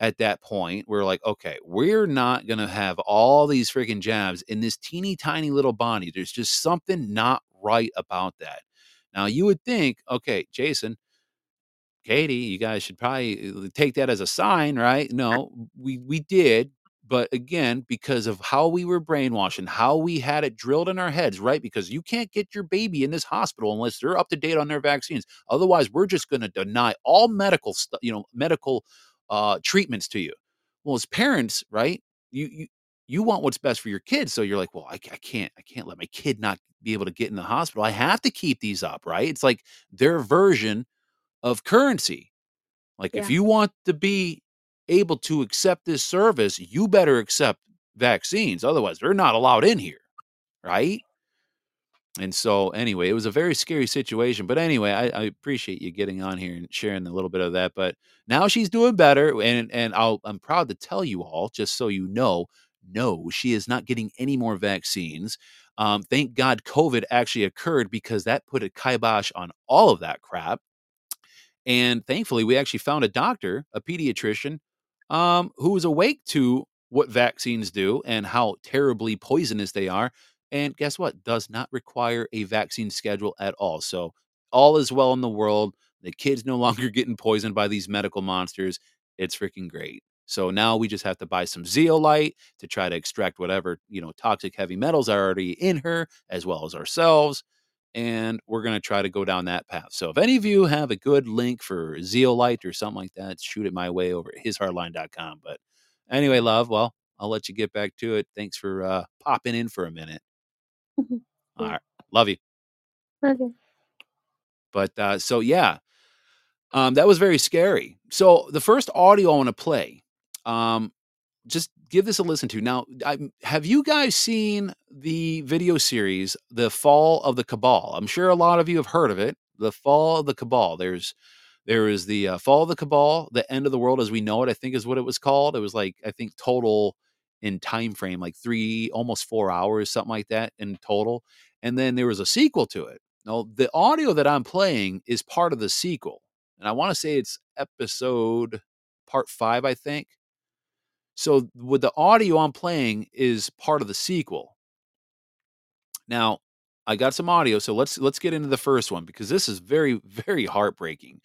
at that point. We're like, okay, we're not going to have all these freaking jabs in this teeny tiny little body. There's just something not right about that. Now, you would think, okay, Jason, Katie, you guys should probably uh, take that as a sign, right? No, we we did, but again, because of how we were brainwashed and how we had it drilled in our heads, right? Because you can't get your baby in this hospital unless they're up to date on their vaccines. Otherwise, we're just going to deny all medical stuff, you know, medical uh, treatments to you. Well, as parents, right? You you you want what's best for your kids, so you're like, well, I, I can't I can't let my kid not be able to get in the hospital. I have to keep these up, right? It's like their version of currency. Like if you want to be able to accept this service, you better accept vaccines. Otherwise, they're not allowed in here. Right. And so, anyway, it was a very scary situation. But anyway, I, I appreciate you getting on here and sharing a little bit of that. But now she's doing better, and and I'll, I'm proud to tell you all, just so you know, no, she is not getting any more vaccines. Um, thank God COVID actually occurred because that put a kibosh on all of that crap. And thankfully, we actually found a doctor, a pediatrician, um, who was awake to what vaccines do and how terribly poisonous they are. And guess what? Does not require a vaccine schedule at all. So all is well in the world. The kids no longer getting poisoned by these medical monsters. It's freaking great. So now we just have to buy some zeolite to try to extract whatever, you know, toxic heavy metals are already in her, as well as ourselves and we're going to try to go down that path. So if any of you have a good link for Zeolite or something like that, shoot it my way over at hishardline.com. But anyway, love, well, I'll let you get back to it. Thanks for uh, popping in for a minute. All Yeah. right. Love you. Okay. But uh, so, yeah, um, that was very scary. So the first audio I want to play, um, just give this a listen to. Now, I, have you guys seen the video series, The Fall of the Cabal? I'm sure a lot of you have heard of it. The Fall of the Cabal. There's there is the uh, Fall of the Cabal, the End of the World as we know it. I think is what it was called. It was like I think total in time frame like three, almost four hours, something like that in total. And then there was a sequel to it. Now, the audio that I'm playing is part of the sequel, and I want to say it's episode part five, I think. So with the audio I'm playing is part of the sequel. Now, I got some audio, so let's let's get into the first one because this is very very heartbreaking.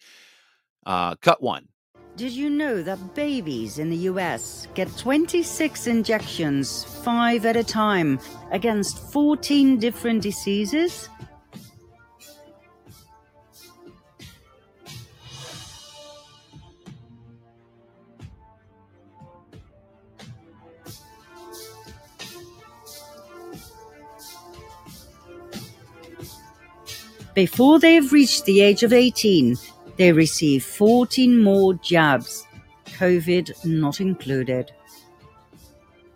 Uh, cut one. Did you know that babies in the US get 26 injections, five at a time, against 14 different diseases? Before they've reached the age of 18, they receive 14 more jabs, COVID not included.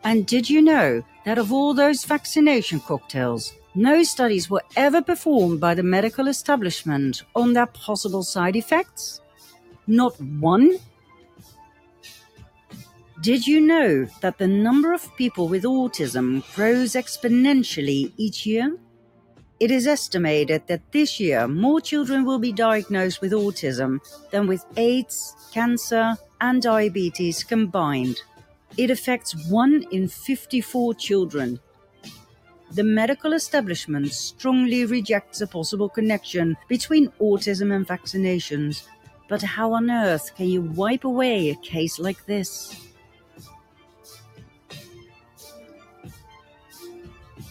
And did you know that of all those vaccination cocktails, no studies were ever performed by the medical establishment on their possible side effects? Not one? Did you know that the number of people with autism grows exponentially each year? It is estimated that this year more children will be diagnosed with autism than with AIDS, cancer, and diabetes combined. It affects 1 in 54 children. The medical establishment strongly rejects a possible connection between autism and vaccinations. But how on earth can you wipe away a case like this?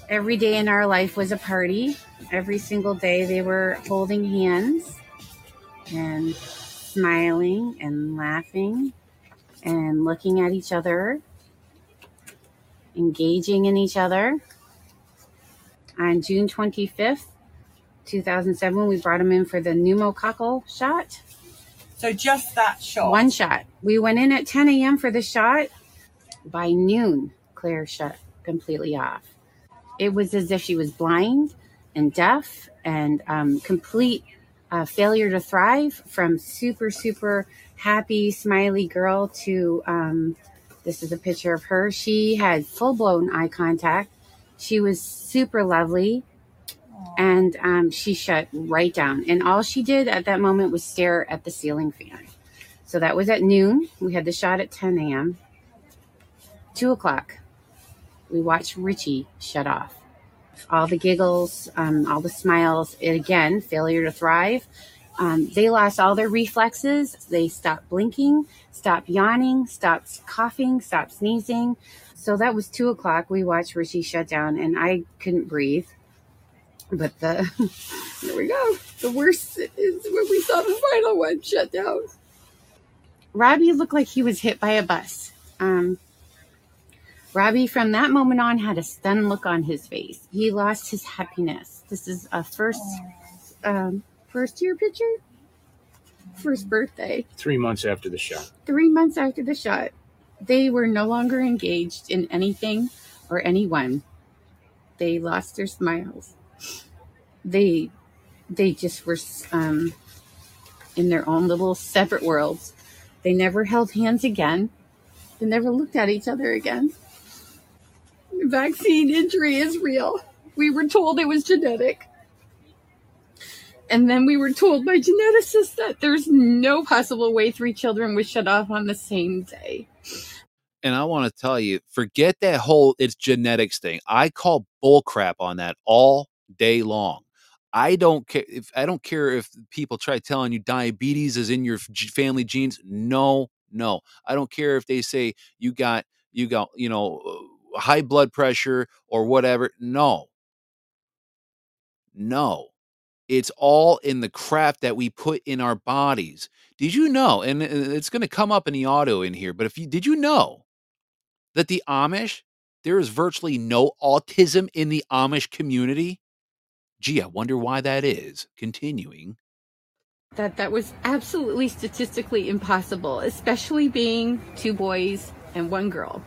Every day in our life was a party. Every single day they were holding hands and smiling and laughing and looking at each other, engaging in each other. On June 25th, 2007, we brought him in for the pneumococcal shot. So just that shot. One shot. We went in at 10 a.m. for the shot. By noon, Claire shut completely off. It was as if she was blind and deaf and um, complete uh, failure to thrive from super, super happy, smiley girl to um, this is a picture of her. She had full blown eye contact. She was super lovely and um, she shut right down. And all she did at that moment was stare at the ceiling fan. So that was at noon. We had the shot at 10 a.m. Two o'clock, we watched Richie shut off. All the giggles, um, all the smiles. It again, failure to thrive. Um, they lost all their reflexes. They stopped blinking, stopped yawning, stopped coughing, stopped sneezing. So that was two o'clock. We watched Richie shut down, and I couldn't breathe. But the there we go. The worst is when we saw the final one shut down. Robbie looked like he was hit by a bus. Um, Robbie, from that moment on, had a stunned look on his face. He lost his happiness. This is a first, um, first year picture, first birthday, three months after the shot. three months after the shot. They were no longer engaged in anything or anyone. They lost their smiles. They, they just were um, in their own little separate worlds. They never held hands again. They never looked at each other again. Vaccine injury is real. We were told it was genetic. And then we were told by geneticists that there's no possible way three children would shut off on the same day. And I want to tell you, forget that whole it's genetics thing. I call bullcrap on that all day long. I don't care if I don't care if people try telling you diabetes is in your family genes. No, no. I don't care if they say you got you got you know uh, high blood pressure or whatever. No, no. It's all in the crap that we put in our bodies. Did you know? And uh, it's going to come up in the auto in here. But if you did you know that the Amish there is virtually no autism in the Amish community? Gee, I wonder why that is. Continuing. That that was absolutely statistically impossible, especially being two boys and one girl.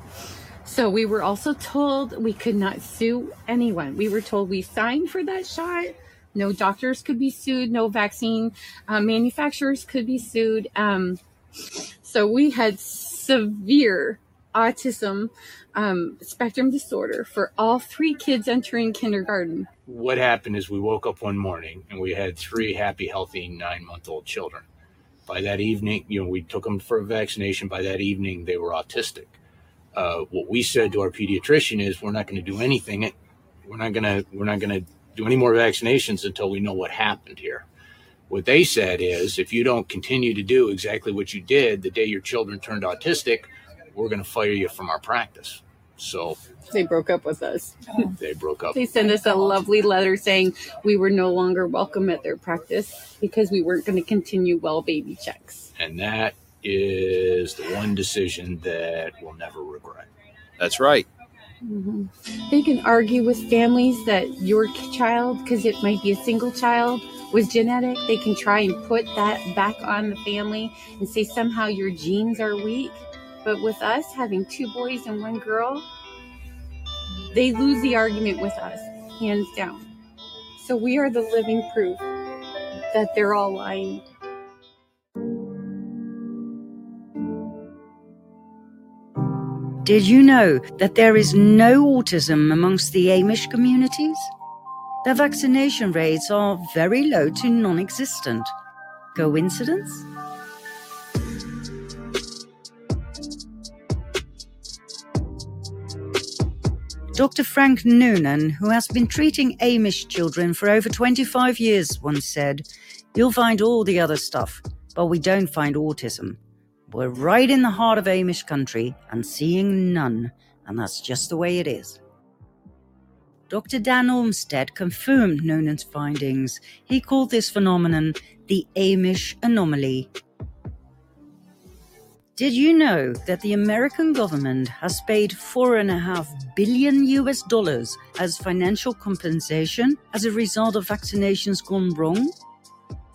So we were also told we could not sue anyone. We were told we signed for that shot. No doctors could be sued. No vaccine uh, manufacturers could be sued. Um, so we had severe autism um, spectrum disorder for all three kids entering kindergarten. What happened is we woke up one morning and we had three happy, healthy nine month old children. By that evening, you know, we took them for a vaccination. By that evening, they were autistic. Uh, what we said to our pediatrician is, we're not going to do anything. We're not going to. We're not going to do any more vaccinations until we know what happened here. What they said is, if you don't continue to do exactly what you did the day your children turned autistic, we're going to fire you from our practice. So They broke up with us. they broke up. They sent us a lovely letter saying we were no longer welcome at their practice because we weren't going to continue well baby checks. And that is the one decision that we'll never regret. That's right. Mhm. They can argue with families that your child, because it might be a single child, was genetic. They can try and put that back on the family and say somehow your genes are weak. But with us having two boys and one girl, they lose the argument with us, hands down. So we are the living proof that they're all lying. Did you know that there is no autism amongst the Amish communities? Their vaccination rates are very low to non existent. Coincidence? Dr. Frank Noonan, who has been treating Amish children for over 25 years, once said, You'll find all the other stuff, but we don't find autism. We're right in the heart of Amish country and seeing none, and that's just the way it is. Dr. Dan Olmsted confirmed Noonan's findings. He called this phenomenon the Amish anomaly. Did you know that the American government has paid four and a half billion US dollars as financial compensation as a result of vaccinations gone wrong?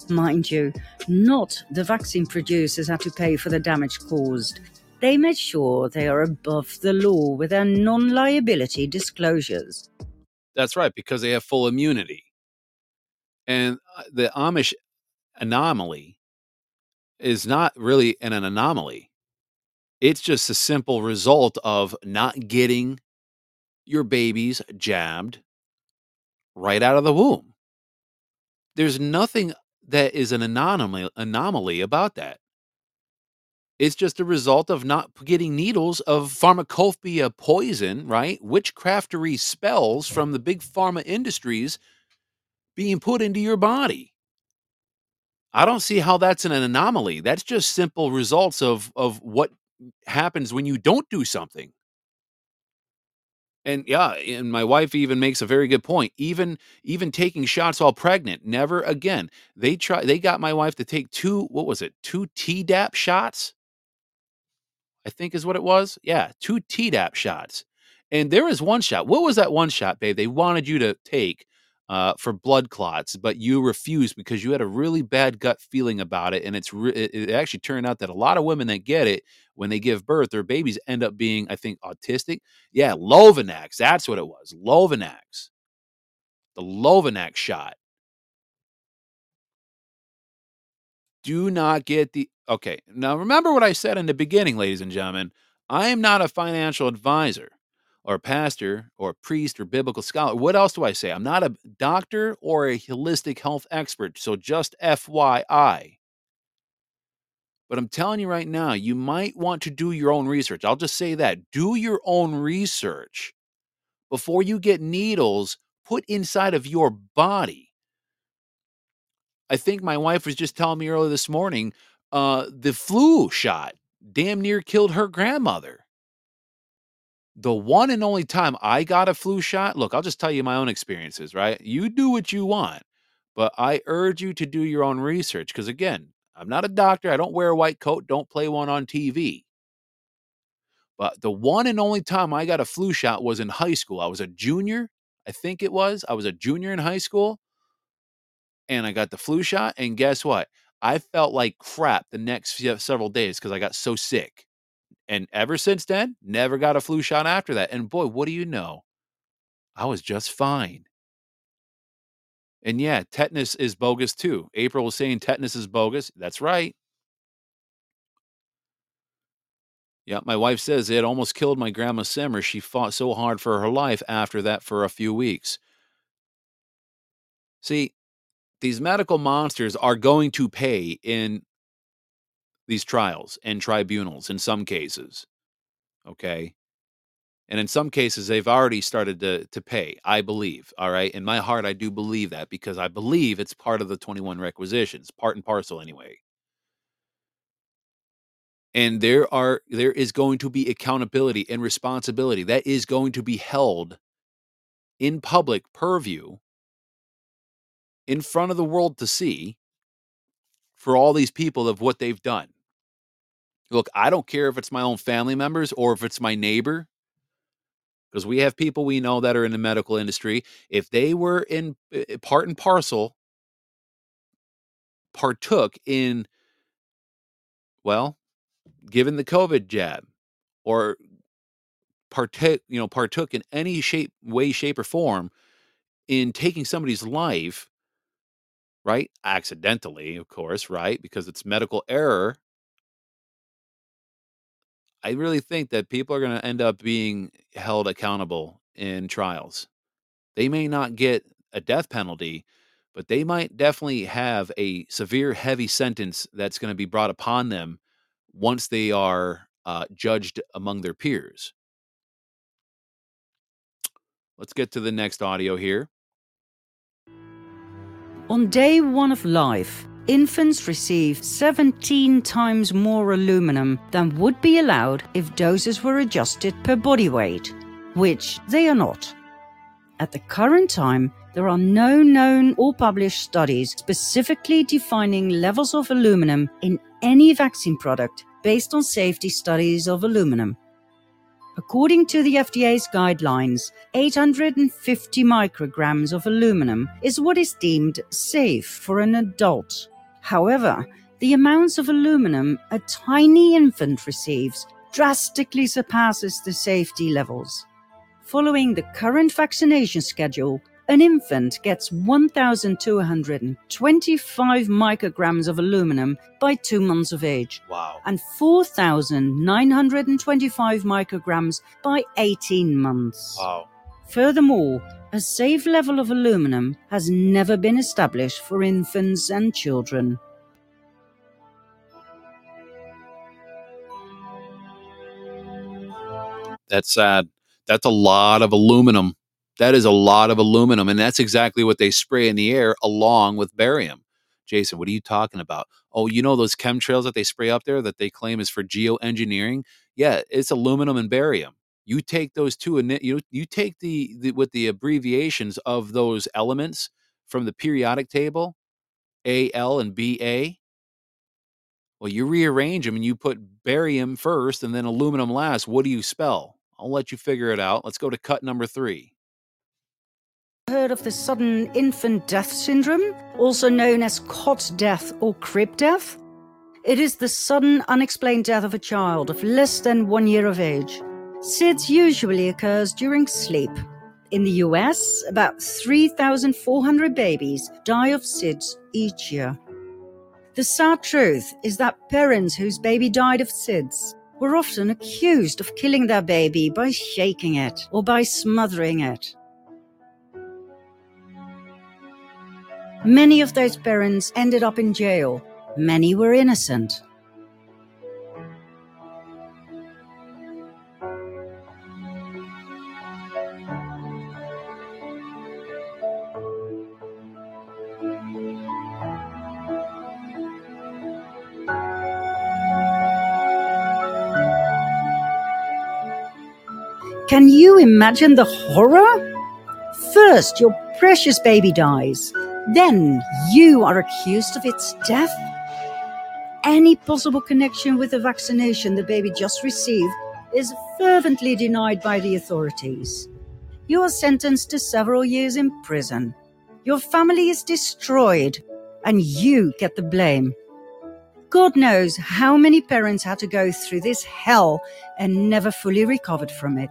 Mind you, not the vaccine producers had to pay for the damage caused. They made sure they are above the law with their non liability disclosures. That's right, because they have full immunity. And uh, the Amish anomaly is not really an, an anomaly. It's just a simple result of not getting your babies jabbed right out of the womb. There's nothing that is an anomaly anomaly about that. It's just a result of not getting needles of pharmacopoeia poison, right? Witchcraftery spells from the big pharma industries being put into your body. I don't see how that's an anomaly. That's just simple results of of what happens when you don't do something. And yeah, and my wife even makes a very good point. Even even taking shots while pregnant, never again. They try they got my wife to take two, what was it? Two Tdap shots I think is what it was. Yeah, two Tdap shots. And there was one shot. What was that one shot, babe? They wanted you to take uh, for blood clots, but you refused because you had a really bad gut feeling about it. And it's re- it, actually turned out that a lot of women that get it when they give birth, their babies end up being, I think, autistic. Yeah, Lovenox. That's what it was. Lovenox. The Lovenox shot. do not get the okay. Now remember what I said in the beginning, ladies and gentlemen. I am not a financial advisor or pastor or priest or biblical scholar. What else do I say? I'm not a doctor or a holistic health expert. So just FYI. But I'm telling you right now, you might want to do your own research. I'll just say that. Do your own research before you get needles put inside of your body. I think my wife was just telling me earlier this morning uh, the flu shot damn near killed her grandmother. The one and only time I got a flu shot, look, I'll just tell you my own experiences, right? You do what you want, but I urge you to do your own research because, again, I'm not a doctor. I don't wear a white coat, don't play one on TV. But the one and only time I got a flu shot was in high school. I was a junior, I think it was. I was a junior in high school and I got the flu shot. And guess what? I felt like crap the next several days because I got so sick. And ever since then, never got a flu shot after that. And boy, what do you know? I was just fine. And yeah, tetanus is bogus too. April was saying tetanus is bogus. That's right. Yeah, my wife says it almost killed my grandma Simmer. She fought so hard for her life after that for a few weeks. See, these medical monsters are going to pay in these trials and tribunals in some cases. Okay. And in some cases, they've already started to, to pay, I believe. All right. In my heart, I do believe that because I believe it's part of the 21 requisitions, part and parcel anyway. And there are there is going to be accountability and responsibility that is going to be held in public purview in front of the world to see for all these people of what they've done. Look, I don't care if it's my own family members or if it's my neighbor. because we have people we know that are in the medical industry. If they were in uh, part and parcel, partook in, well, given the COVID jab or partook, you know, partook in any shape, way, shape, or form in taking somebody's life, right? Accidentally, of course, right? Because it's medical error. I really think that people are going to end up being held accountable in trials. They may not get a death penalty, but they might definitely have a severe, heavy sentence that's going to be brought upon them once they are uh, judged among their peers. Let's get to the next audio here. On day one of life, infants receive 17 times more aluminum than would be allowed if doses were adjusted per body weight, which they are not. At the current time, there are no known or published studies specifically defining levels of aluminum in any vaccine product based on safety studies of aluminum. According to the FDA's guidelines, 850 micrograms of aluminum is what is deemed safe for an adult. However, the amounts of aluminum a tiny infant receives drastically surpasses the safety levels. Following the current vaccination schedule, an infant gets 1,225 micrograms of aluminum by two months of age. Wow. And 4,925 micrograms by 18 months. Wow. Furthermore, a safe level of aluminum has never been established for infants and children. That's sad. That's a lot of aluminum. That is a lot of aluminum. And that's exactly what they spray in the air along with barium. Jason, what are you talking about? Oh, you know those chemtrails that they spray up there that they claim is for geoengineering? Yeah, it's aluminum and barium. You take those two you you take the, the with the abbreviations of those elements from the periodic table, A, L, and B, A. Well, you rearrange them and you put barium first and then aluminum last. What do you spell? I'll let you figure it out. Let's go to cut number three. Heard of the sudden infant death syndrome, also known as cot death or crib death? It is the sudden unexplained death of a child of less than one year of age. SIDS usually occurs during sleep. In the US, about 3,400 babies die of SIDS each year. The sad truth is that parents whose baby died of SIDS were often accused of killing their baby by shaking it or by smothering it. Many of those parents ended up in jail. Many were innocent. Can you imagine the horror? First, your precious baby dies. Then you are accused of its death. Any possible connection with the vaccination the baby just received is fervently denied by the authorities. You are sentenced to several years in prison. Your family is destroyed, and you get the blame. God knows how many parents had to go through this hell and never fully recovered from it.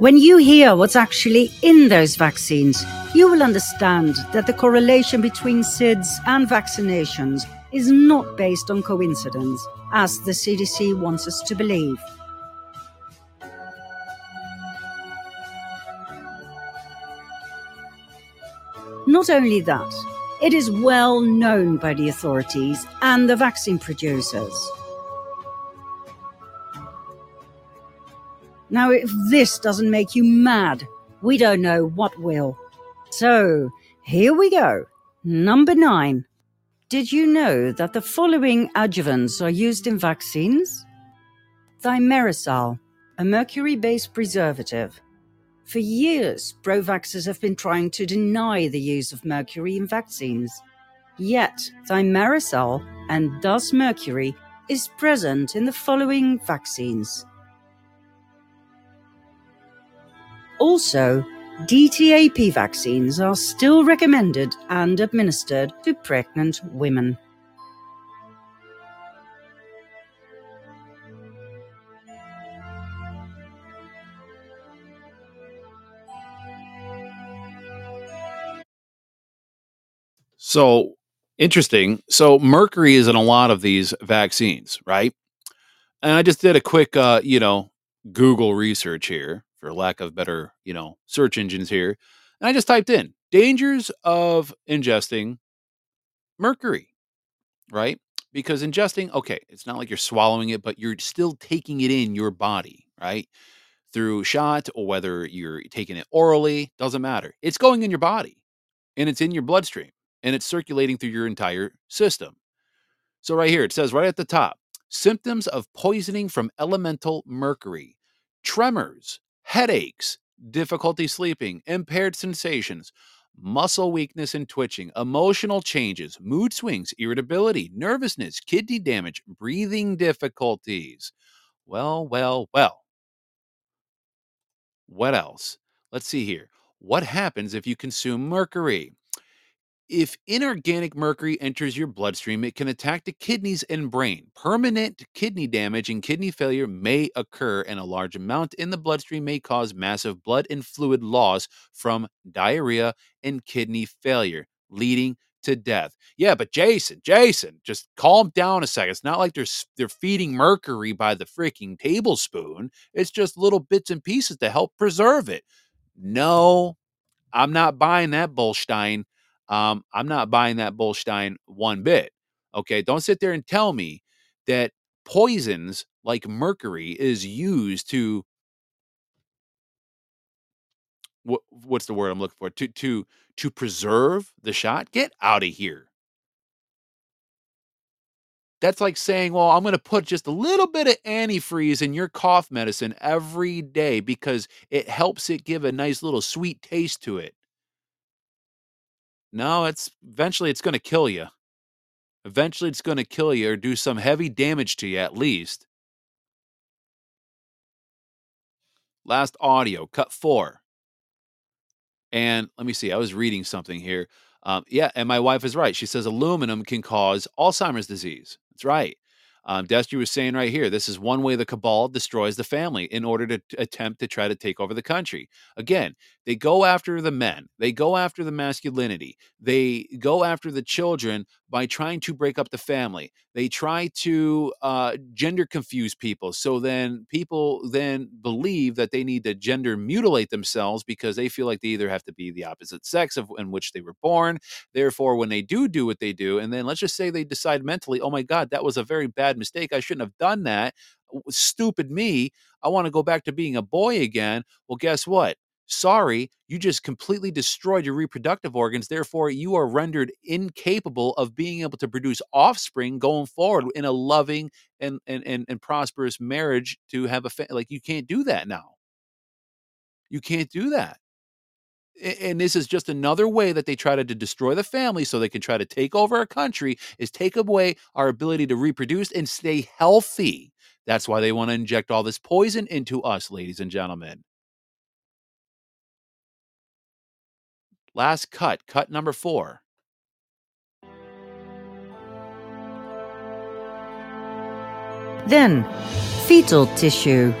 When you hear what's actually in those vaccines, you will understand that the correlation between SIDS and vaccinations is not based on coincidence, as the CDC wants us to believe. Not only that, it is well known by the authorities and the vaccine producers. Now, if this doesn't make you mad, we don't know what will. So, here we go. Number nine. Did you know that the following adjuvants are used in vaccines? Thimerosal, a mercury based preservative. For years, pro vaxxers have been trying to deny the use of mercury in vaccines. Yet, thimerosal and thus mercury is present in the following vaccines. Also, DTaP vaccines are still recommended and administered to pregnant women. So interesting. So mercury is in a lot of these vaccines, right? And I just did a quick, uh, you know, Google research here, for lack of better, you know, search engines here, and I just typed in dangers of ingesting mercury, right? Because ingesting, okay, it's not like you're swallowing it, but you're still taking it in your body, right? Through shot or whether you're taking it orally, doesn't matter. It's going in your body and it's in your bloodstream and it's circulating through your entire system. So, right here, it says right at the top symptoms of poisoning from elemental mercury, tremors, headaches, difficulty sleeping, impaired sensations, muscle weakness and twitching, emotional changes, mood swings, irritability, nervousness, kidney damage, breathing difficulties. Well, well, well. What else? Let's see here. What happens if you consume mercury? If inorganic mercury enters your bloodstream, it can attack the kidneys and brain. Permanent kidney damage and kidney failure may occur, and a large amount in the bloodstream may cause massive blood and fluid loss from diarrhea and kidney failure, leading to death. Yeah, but Jason, Jason, just calm down a second. It's not like they're they're feeding mercury by the freaking tablespoon. It's just little bits and pieces to help preserve it. No, I'm not buying that bullstein. Um, I'm not buying that bullstein one bit. Okay, don't sit there and tell me that poisons like mercury is used to what what's the word I'm looking for to to to preserve the shot. Get out of here. That's like saying, well, I'm going to put just a little bit of antifreeze in your cough medicine every day because it helps it give a nice little sweet taste to it. No, it's eventually it's going to kill you. Eventually it's going to kill you or do some heavy damage to you at least. Last audio, cut four. And let me see, I was reading something here. Um, yeah, and my wife is right. She says aluminum can cause Alzheimer's disease. That's right. Um, Destry was saying right here, this is one way the cabal destroys the family in order to t- attempt to try to take over the country. Again, they go after the men, they go after the masculinity, they go after the children by trying to break up the family. They try to uh, gender confuse people. So then people then believe that they need to gender mutilate themselves because they feel like they either have to be the opposite sex of in which they were born. Therefore, when they do do what they do, and then let's just say they decide mentally, oh my God, that was a very bad mistake. I shouldn't have done that. Stupid me. I want to go back to being a boy again. Well, guess what? Sorry, you just completely destroyed your reproductive organs. Therefore, you are rendered incapable of being able to produce offspring going forward in a loving and and and, and prosperous marriage to have a fa- like you can't do that now. You can't do that. And this is just another way that they try to destroy the family so they can try to take over our country is take away our ability to reproduce and stay healthy. That's why they want to inject all this poison into us, ladies and gentlemen. Last cut, cut number four. Then, fetal tissue.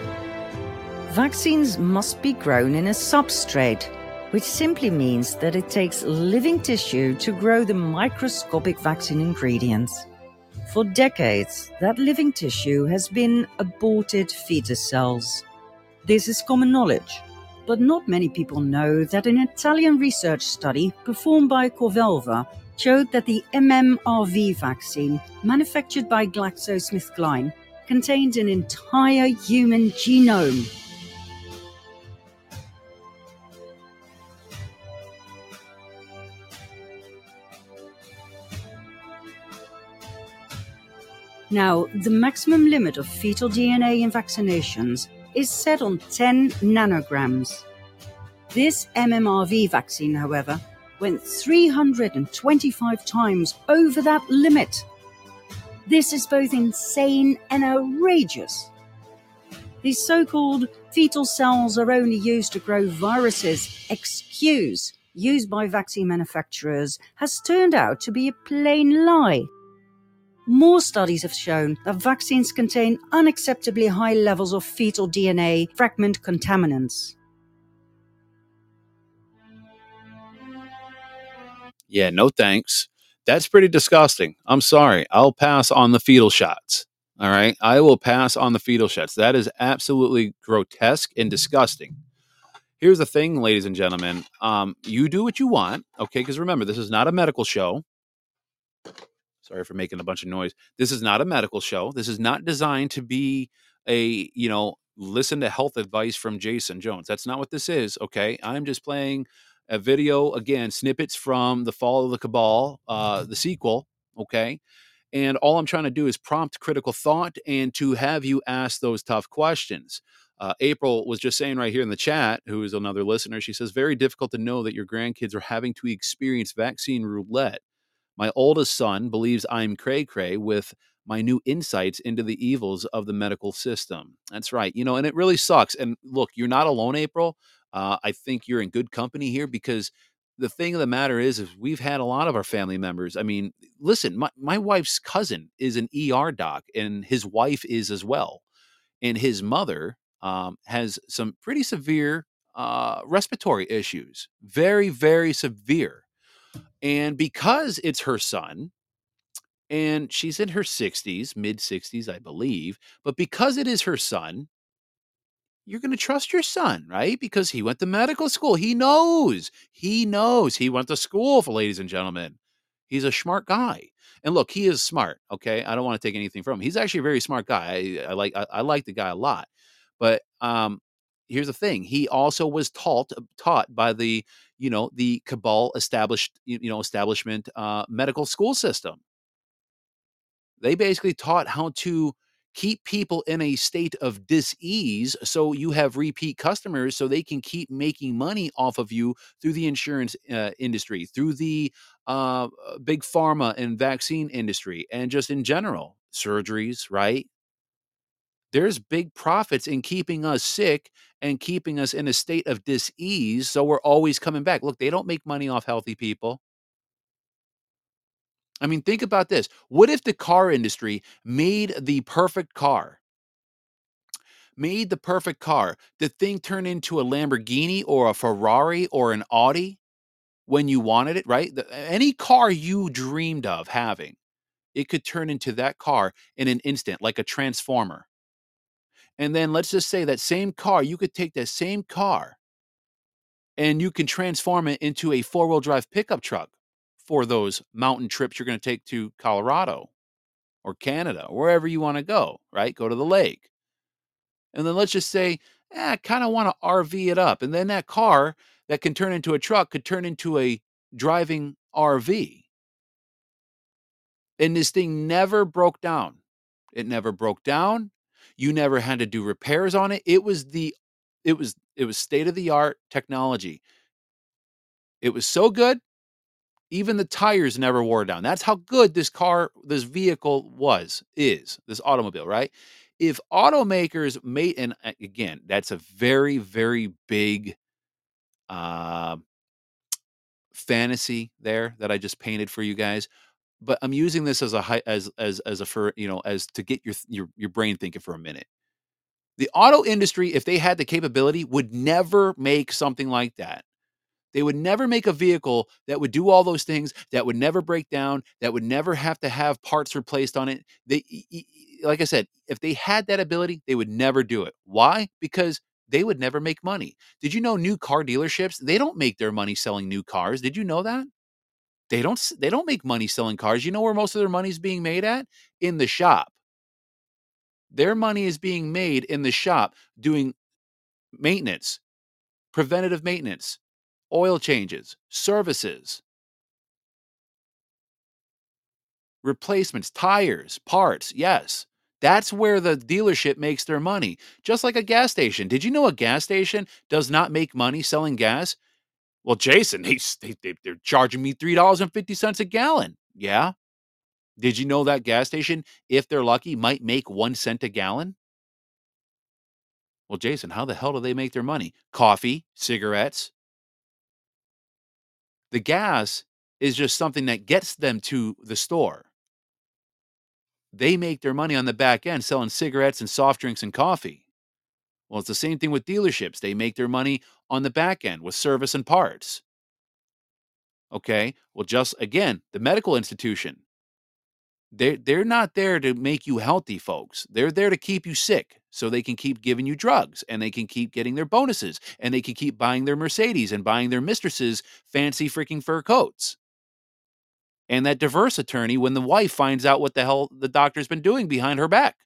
Vaccines must be grown in a substrate, which simply means that it takes living tissue to grow the microscopic vaccine ingredients. For decades, that living tissue has been aborted fetus cells. This is common knowledge, but not many people know that an Italian research study performed by Corvelva showed that the MMRV vaccine, manufactured by GlaxoSmithKline, contained an entire human genome. Now, the maximum limit of fetal DNA in vaccinations is set on 10 nanograms. This MMRV vaccine, however, went 325 times over that limit. This is both insane and outrageous. These so called fetal cells are only used to grow viruses, excuse used by vaccine manufacturers has turned out to be a plain lie. More studies have shown that vaccines contain unacceptably high levels of fetal DNA fragment contaminants. Yeah, no thanks. That's pretty disgusting. I'm sorry. I'll pass on the fetal shots. All right. I will pass on the fetal shots. That is absolutely grotesque and disgusting. Here's the thing, ladies and gentlemen. Um, you do what you want, okay? Because remember, this is not a medical show. Sorry for making a bunch of noise. This is not a medical show. This is not designed to be a, you know, listen to health advice from Jason Jones. That's not what this is, okay? I'm just playing a video, again, snippets from The Fall of the Cabal, uh, the sequel, okay? And all I'm trying to do is prompt critical thought and to have you ask those tough questions. Uh, April was just saying right here in the chat, who is another listener, she says, very difficult to know that your grandkids are having to experience vaccine roulette. My oldest son believes I'm cray cray with my new insights into the evils of the medical system. That's right. You know, and it really sucks. And look, you're not alone, April. Uh, I think you're in good company here because the thing of the matter is, is we've had a lot of our family members. I mean, listen, my, my wife's cousin is an ER doc, and his wife is as well. And his mother um, has some pretty severe uh, respiratory issues, very, very severe. And because it's her son, and she's in her 60s, mid 60s, I believe, but because it is her son, you're going to trust your son, right? Because he went to medical school. He knows. He knows. He went to school, for ladies and gentlemen. He's a smart guy. And look, he is smart. Okay, I don't want to take anything from him. He's actually a very smart guy. I, I like I, I like the guy a lot. But um, here's the thing: he also was taught taught by the you know the cabal established you know establishment uh, medical school system. They basically taught how to keep people in a state of dis-ease so you have repeat customers so they can keep making money off of you through the insurance uh, industry through the uh, big pharma and vaccine industry and just in general surgeries right there's big profits in keeping us sick and keeping us in a state of dis-ease so we're always coming back. Look they don't make money off healthy people. I mean think about this. What if the car industry made the perfect car? Made the perfect car. The thing turned into a lamborghini or a ferrari or an audi when you wanted it right? The, any car you dreamed of having it could turn into that car in an instant like a transformer and then let's just say that same car, you could take that same car and you can transform it into a four wheel drive pickup truck for those mountain trips you're going to take to Colorado or Canada, wherever you want to go, right? Go to the lake. And then let's just say, eh, I kind of want to RV it up. And then that car that can turn into a truck could turn into a driving RV. And this thing never broke down. It never broke down. You never had to do repairs on it. It was the it was it was state of the art technology. It was so good, even the tires never wore down. That's how good this car, this vehicle was, is, this automobile, right? If automakers made, and again, that's a very, very big uh, fantasy there that I just painted for you guys but I'm using this as a high, as as as a for you know as to get your your your brain thinking for a minute. The auto industry, if they had the capability, would never make something like that. They would never make a vehicle that would do all those things, that would never break down, that would never have to have parts replaced on it. They, like I said, if they had that ability, they would never do it. Why? Because they would never make money. Did you know new car dealerships, they don't make their money selling new cars? Did you know that? They don't they don't make money selling cars. You know where most of their money is being made at? In the shop. Their money is being made in the shop doing maintenance, preventative maintenance, oil changes, services, replacements, tires, parts. Yes. That's where the dealership makes their money. Just like a gas station. Did you know a gas station does not make money selling gas? Well, Jason, they, they, they're charging me $3.50 a gallon. Yeah. Did you know that gas station, if they're lucky, might make one cent a gallon? Well, Jason, how the hell do they make their money? Coffee, cigarettes. The gas is just something that gets them to the store. They make their money on the back end selling cigarettes and soft drinks and coffee. Well, it's the same thing with dealerships. They make their money on the back end with service and parts. Okay. Well, just again, the medical institution. They're, they're not there to make you healthy, folks. They're there to keep you sick so they can keep giving you drugs and they can keep getting their bonuses and they can keep buying their Mercedes and buying their mistresses fancy freaking fur coats. And that diverse attorney when the wife finds out what the hell the doctor's been doing behind her back.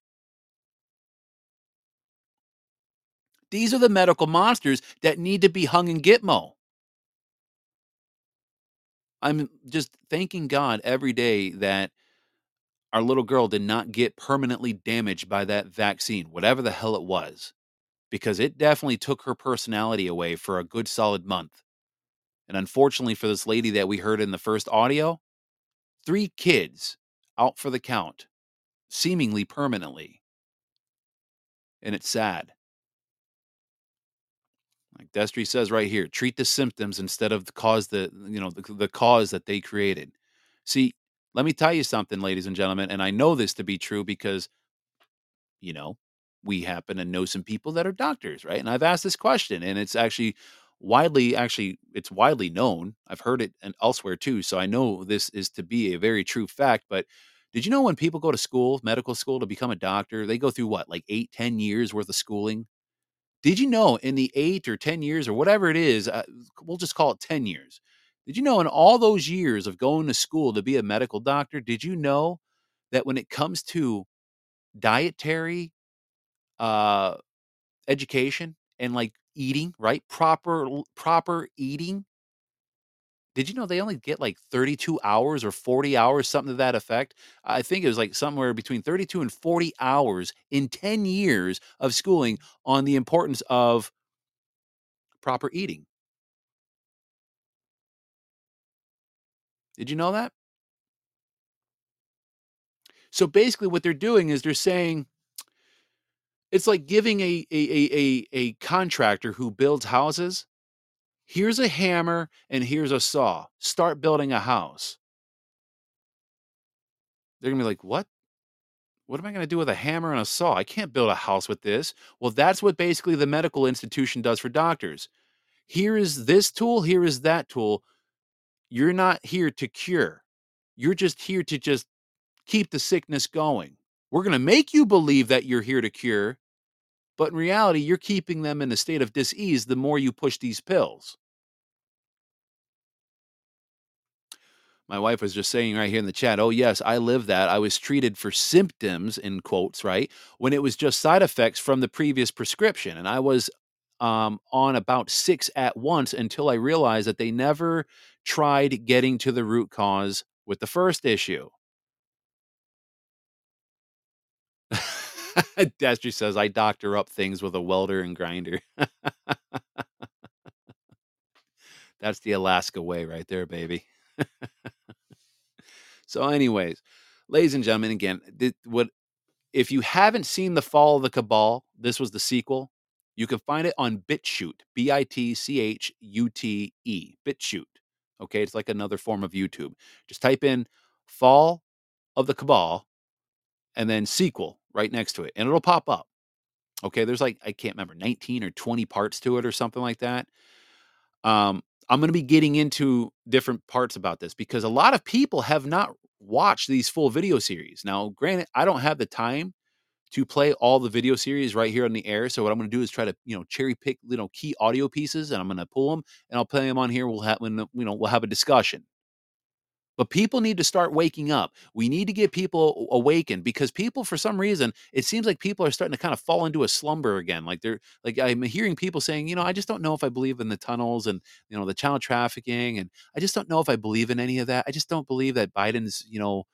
These are the medical monsters that need to be hung in Gitmo. I'm just thanking God every day that our little girl did not get permanently damaged by that vaccine, whatever the hell it was, because it definitely took her personality away for a good solid month. And unfortunately for this lady that we heard in the first audio, three kids out for the count, seemingly permanently. And it's sad. Like Destry says right here, treat the symptoms instead of the cause the you know the, the cause that they created. See, let me tell you something, ladies and gentlemen, and I know this to be true because you know we happen to know some people that are doctors, right? And I've asked this question, and it's actually widely actually it's widely known. I've heard it and elsewhere too, so I know this is to be a very true fact. But did you know when people go to school, medical school, to become a doctor, they go through what, like eight, ten years worth of schooling? Did you know in the eight or 10 years or whatever it is, uh, we'll just call it 10 years. Did you know in all those years of going to school to be a medical doctor, did you know that when it comes to dietary uh, education and like eating, right? Proper, proper eating. Did you know they only get like 32 hours or 40 hours, something to that effect? I think it was like somewhere between 32 and 40 hours in 10 years of schooling on the importance of proper eating. Did you know that? So basically, what they're doing is they're saying it's like giving a a a a, a contractor who builds houses. Here's a hammer and here's a saw. Start building a house. They're gonna be like, what? What am I going to do with a hammer and a saw? I can't build a house with this. Well, that's what basically the medical institution does for doctors. Here is this tool, here is that tool. You're not here to cure. You're just here to just keep the sickness going. We're going to make you believe that you're here to cure, but in reality, you're keeping them in a state of dis-ease the more you push these pills. My wife was just saying right here in the chat, oh, yes, I live that. I was treated for symptoms, in quotes, right? When it was just side effects from the previous prescription. And I was um, on about six at once until I realized that they never tried getting to the root cause with the first issue. Destry says, I doctor up things with a welder and grinder. That's the Alaska way right there, baby. so, anyways, ladies and gentlemen, again, what if you haven't seen the Fall of the Cabal? This was the sequel. You can find it on BitChute, B I T C H U T E, BitChute. Okay, it's like another form of YouTube. Just type in Fall of the Cabal and then sequel right next to it, and it'll pop up. Okay, there's like, I can't remember, 19 or 20 parts to it or something like that. Um, I'm going to be getting into different parts about this because a lot of people have not watched these full video series. Now, granted, I don't have the time to play all the video series right here on the air. So what I'm going to do is try to, you know, cherry pick, you know, key audio pieces and I'm going to pull them and I'll play them on here. We'll have, when you know, we'll have a discussion. But people need to start waking up. We need to get people awakened because people, for some reason, it seems like people are starting to kind of fall into a slumber again. Like they're like I'm hearing people saying, you know, I just don't know if I believe in the tunnels and you know the child trafficking, and I just don't know if I believe in any of that. I just don't believe that Biden's, you know,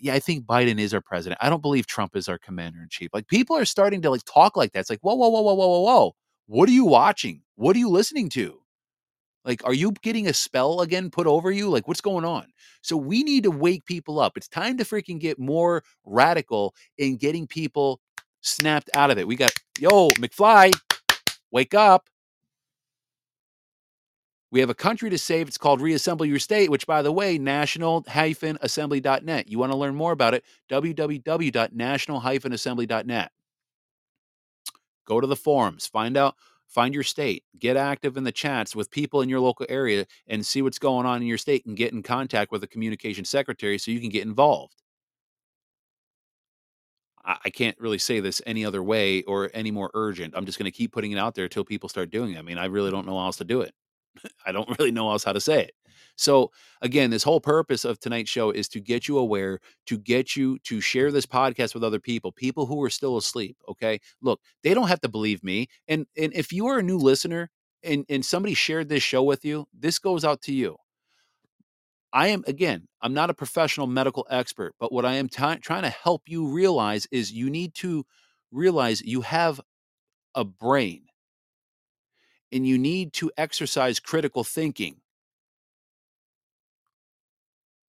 yeah, I think Biden is our president. I don't believe Trump is our commander in chief. Like people are starting to like talk like that. It's like, whoa, whoa, whoa, whoa, whoa, whoa, whoa. What are you watching? What are you listening to? Like, are you getting a spell again put over you? Like, what's going on? So, we need to wake people up. It's time to freaking get more radical in getting people snapped out of it. We got, yo, McFly, wake up. We have a country to save. It's called Reassemble Your State, which, by the way, national-assembly.net. You want to learn more about it? www.national-assembly.net. Go to the forums, find out, find your state, get active in the chats with people in your local area, and see what's going on in your state, and get in contact with the communication secretary so you can get involved. I can't really say this any other way or any more urgent. I'm just going to keep putting it out there until people start doing it. I mean, I really don't know how else to do it. I don't really know else how to say it. So, again, this whole purpose of tonight's show is to get you aware, to get you to share this podcast with other people, people who are still asleep. Okay. Look, they don't have to believe me. And and if you are a new listener and, and somebody shared this show with you, this goes out to you. I am, again, I'm not a professional medical expert, but what I am ti- trying to help you realize is you need to realize you have a brain and you need to exercise critical thinking.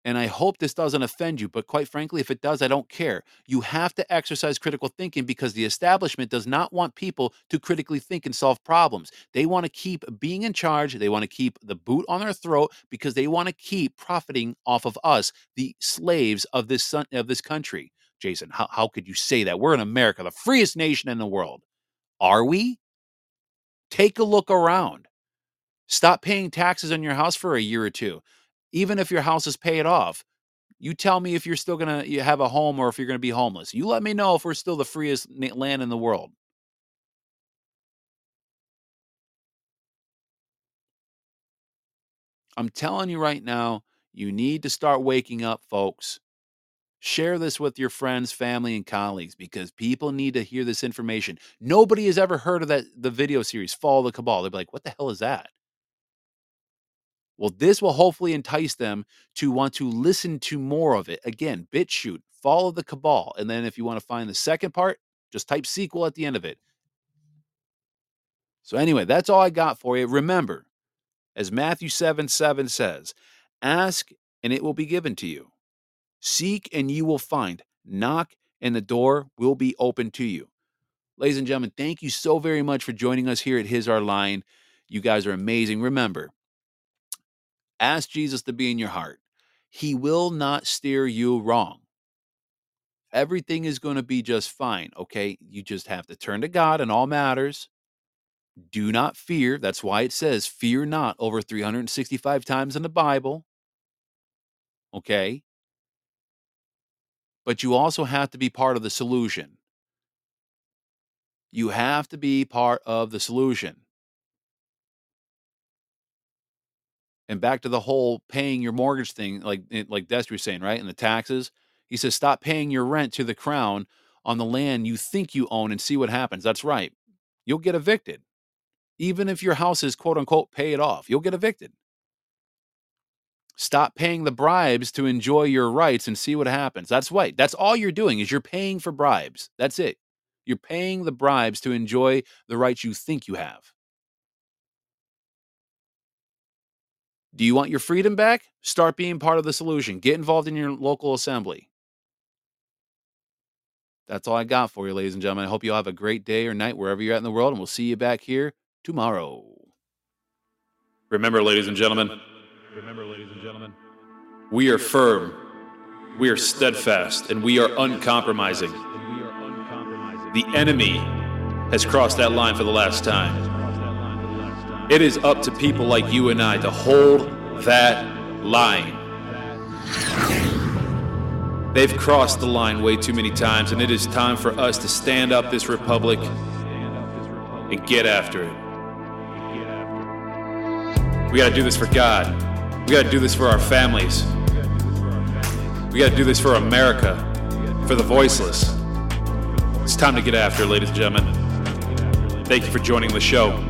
And I hope this doesn't offend you, but quite frankly, if it does, I don't care. You have to exercise critical thinking because the establishment does not want people to critically think and solve problems. They want to keep being in charge, they want to keep the boot on their throat because they want to keep profiting off of us, the slaves of this son, of this country. Jason, how, how could you say that? We're in America, the freest nation in the world. Are we? Take a look around. Stop paying taxes on your house for a year or two. Even if your house is paid off, you tell me if you're still going to have a home or if you're going to be homeless. You let me know if we're still the freest land in the world. I'm telling you right now, you need to start waking up, folks. Share this with your friends, family, and colleagues because people need to hear this information. Nobody has ever heard of that the video series, Fall of the Cabal. They'll be like, what the hell is that? Well, this will hopefully entice them to want to listen to more of it. Again, BitChute, Fall of the Cabal. And then if you want to find the second part, just type sequel at the end of it. So, anyway, that's all I got for you. Remember, as Matthew 7 7 says, ask and it will be given to you. Seek and you will find. Knock and the door will be open to you. Ladies and gentlemen, thank you so very much for joining us here at His Hard Line. You guys are amazing. Remember, ask Jesus to be in your heart. He will not steer you wrong. Everything is going to be just fine, okay? You just have to turn to God in all matters. Do not fear. That's why it says, fear not over 365 times in the Bible. Okay? But you also have to be part of the solution. You have to be part of the solution. And back to the whole paying your mortgage thing, like like Destry was saying, right? And the taxes. He says, stop paying your rent to the crown on the land you think you own and see what happens. That's right. You'll get evicted. Even if your house is quote unquote paid off, you'll get evicted. Stop paying the bribes to enjoy your rights and see what happens. That's right. That's all you're doing is you're paying for bribes. That's it. You're paying the bribes to enjoy the rights you think you have. Do you want your freedom back? Start being part of the solution. Get involved in your local assembly. That's all I got for you, ladies and gentlemen. I hope you all have a great day or night wherever you're at in the world, and we'll see you back here tomorrow. Remember, ladies and gentlemen, Remember, ladies and gentlemen, we are firm, we are steadfast, and we are uncompromising. The enemy has crossed that line for the last time. It is up to people like you and I to hold that line. They've crossed the line way too many times, and it is time for us to Stand up this republic. and get after it. We got to do this for God. We got to do this for our families. We got to do this for America, for the voiceless. It's time to get after ladies and gentlemen. Thank you for joining the show.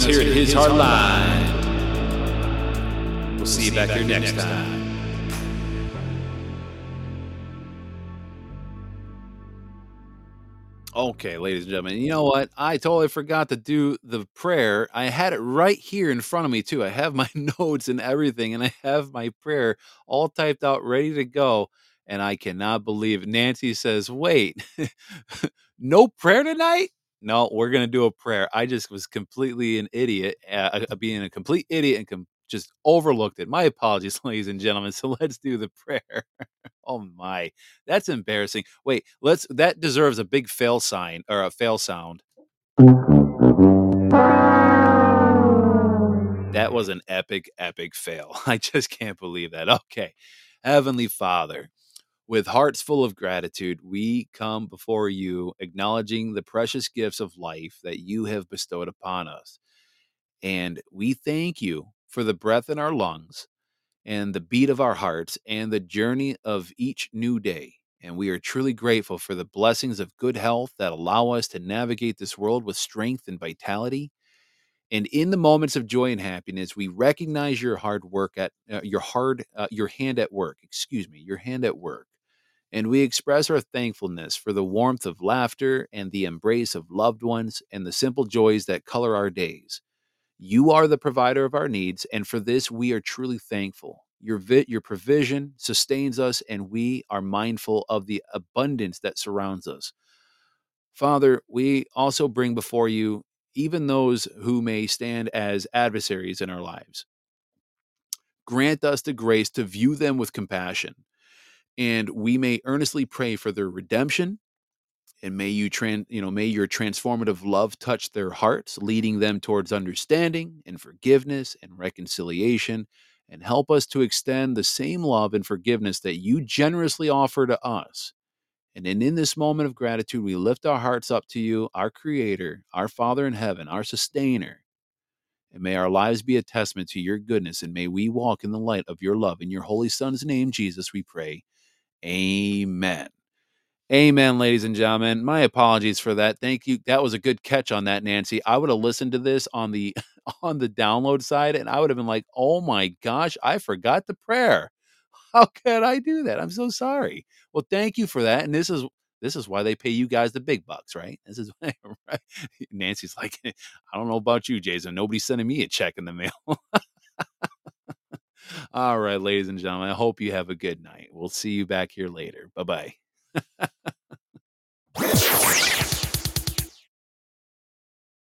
Us here at His Hard Line. We'll see you back here next time. Okay, ladies and gentlemen, you know what? I totally forgot to do the prayer. I had it right here in front of me, too. I have my notes and everything, and I have my prayer all typed out, ready to go. And I cannot believe Nancy says, Wait, no prayer tonight? No, we're going to do a prayer. I just was completely an idiot, uh, uh, being a complete idiot and com- just overlooked it. My apologies, ladies and gentlemen. So let's do the prayer. oh my, that's embarrassing. Wait, let's. That deserves a big fail sign or a fail sound. That was an epic, epic fail. I just can't believe that. Okay, Heavenly Father. With hearts full of gratitude, we come before you, acknowledging the precious gifts of life that you have bestowed upon us. And we thank you for the breath in our lungs and the beat of our hearts and the journey of each new day. And we are truly grateful for the blessings of good health that allow us to navigate this world with strength and vitality. And in the moments of joy and happiness, we recognize your hard work at uh, your hard uh, your hand at work. Excuse me, your hand at work and we express our thankfulness for the warmth of laughter and the embrace of loved ones and the simple joys that color our days. You are the provider of our needs, and for this we are truly thankful. Your, vi- your provision sustains us, and we are mindful of the abundance that surrounds us. Father, we also bring before you even those who may stand as adversaries in our lives. Grant us the grace to view them with compassion and we may earnestly pray for their redemption and may you tran you know may your transformative love touch their hearts leading them towards understanding and forgiveness and reconciliation and help us to extend the same love and forgiveness that you generously offer to us. And then in this moment of gratitude we lift our hearts up to you our creator our father in heaven our sustainer. And may our lives be a testament to your goodness and may we walk in the light of your love. In your holy son's name jesus we pray Amen. Amen, ladies and gentlemen. My apologies for that. Thank you. That was a good catch on that, Nancy. I would have listened to this on the on the download side and I would have been like, "Oh my gosh, I forgot the prayer. How could I do that? I'm so sorry." Well, thank you for that. And this is this is why they pay you guys the big bucks, right? This is why, right? Nancy's like, I don't know about you, Jason. Nobody's sending me a check in the mail. All right, ladies and gentlemen, I hope you have a good night. We'll see you back here later. Bye bye.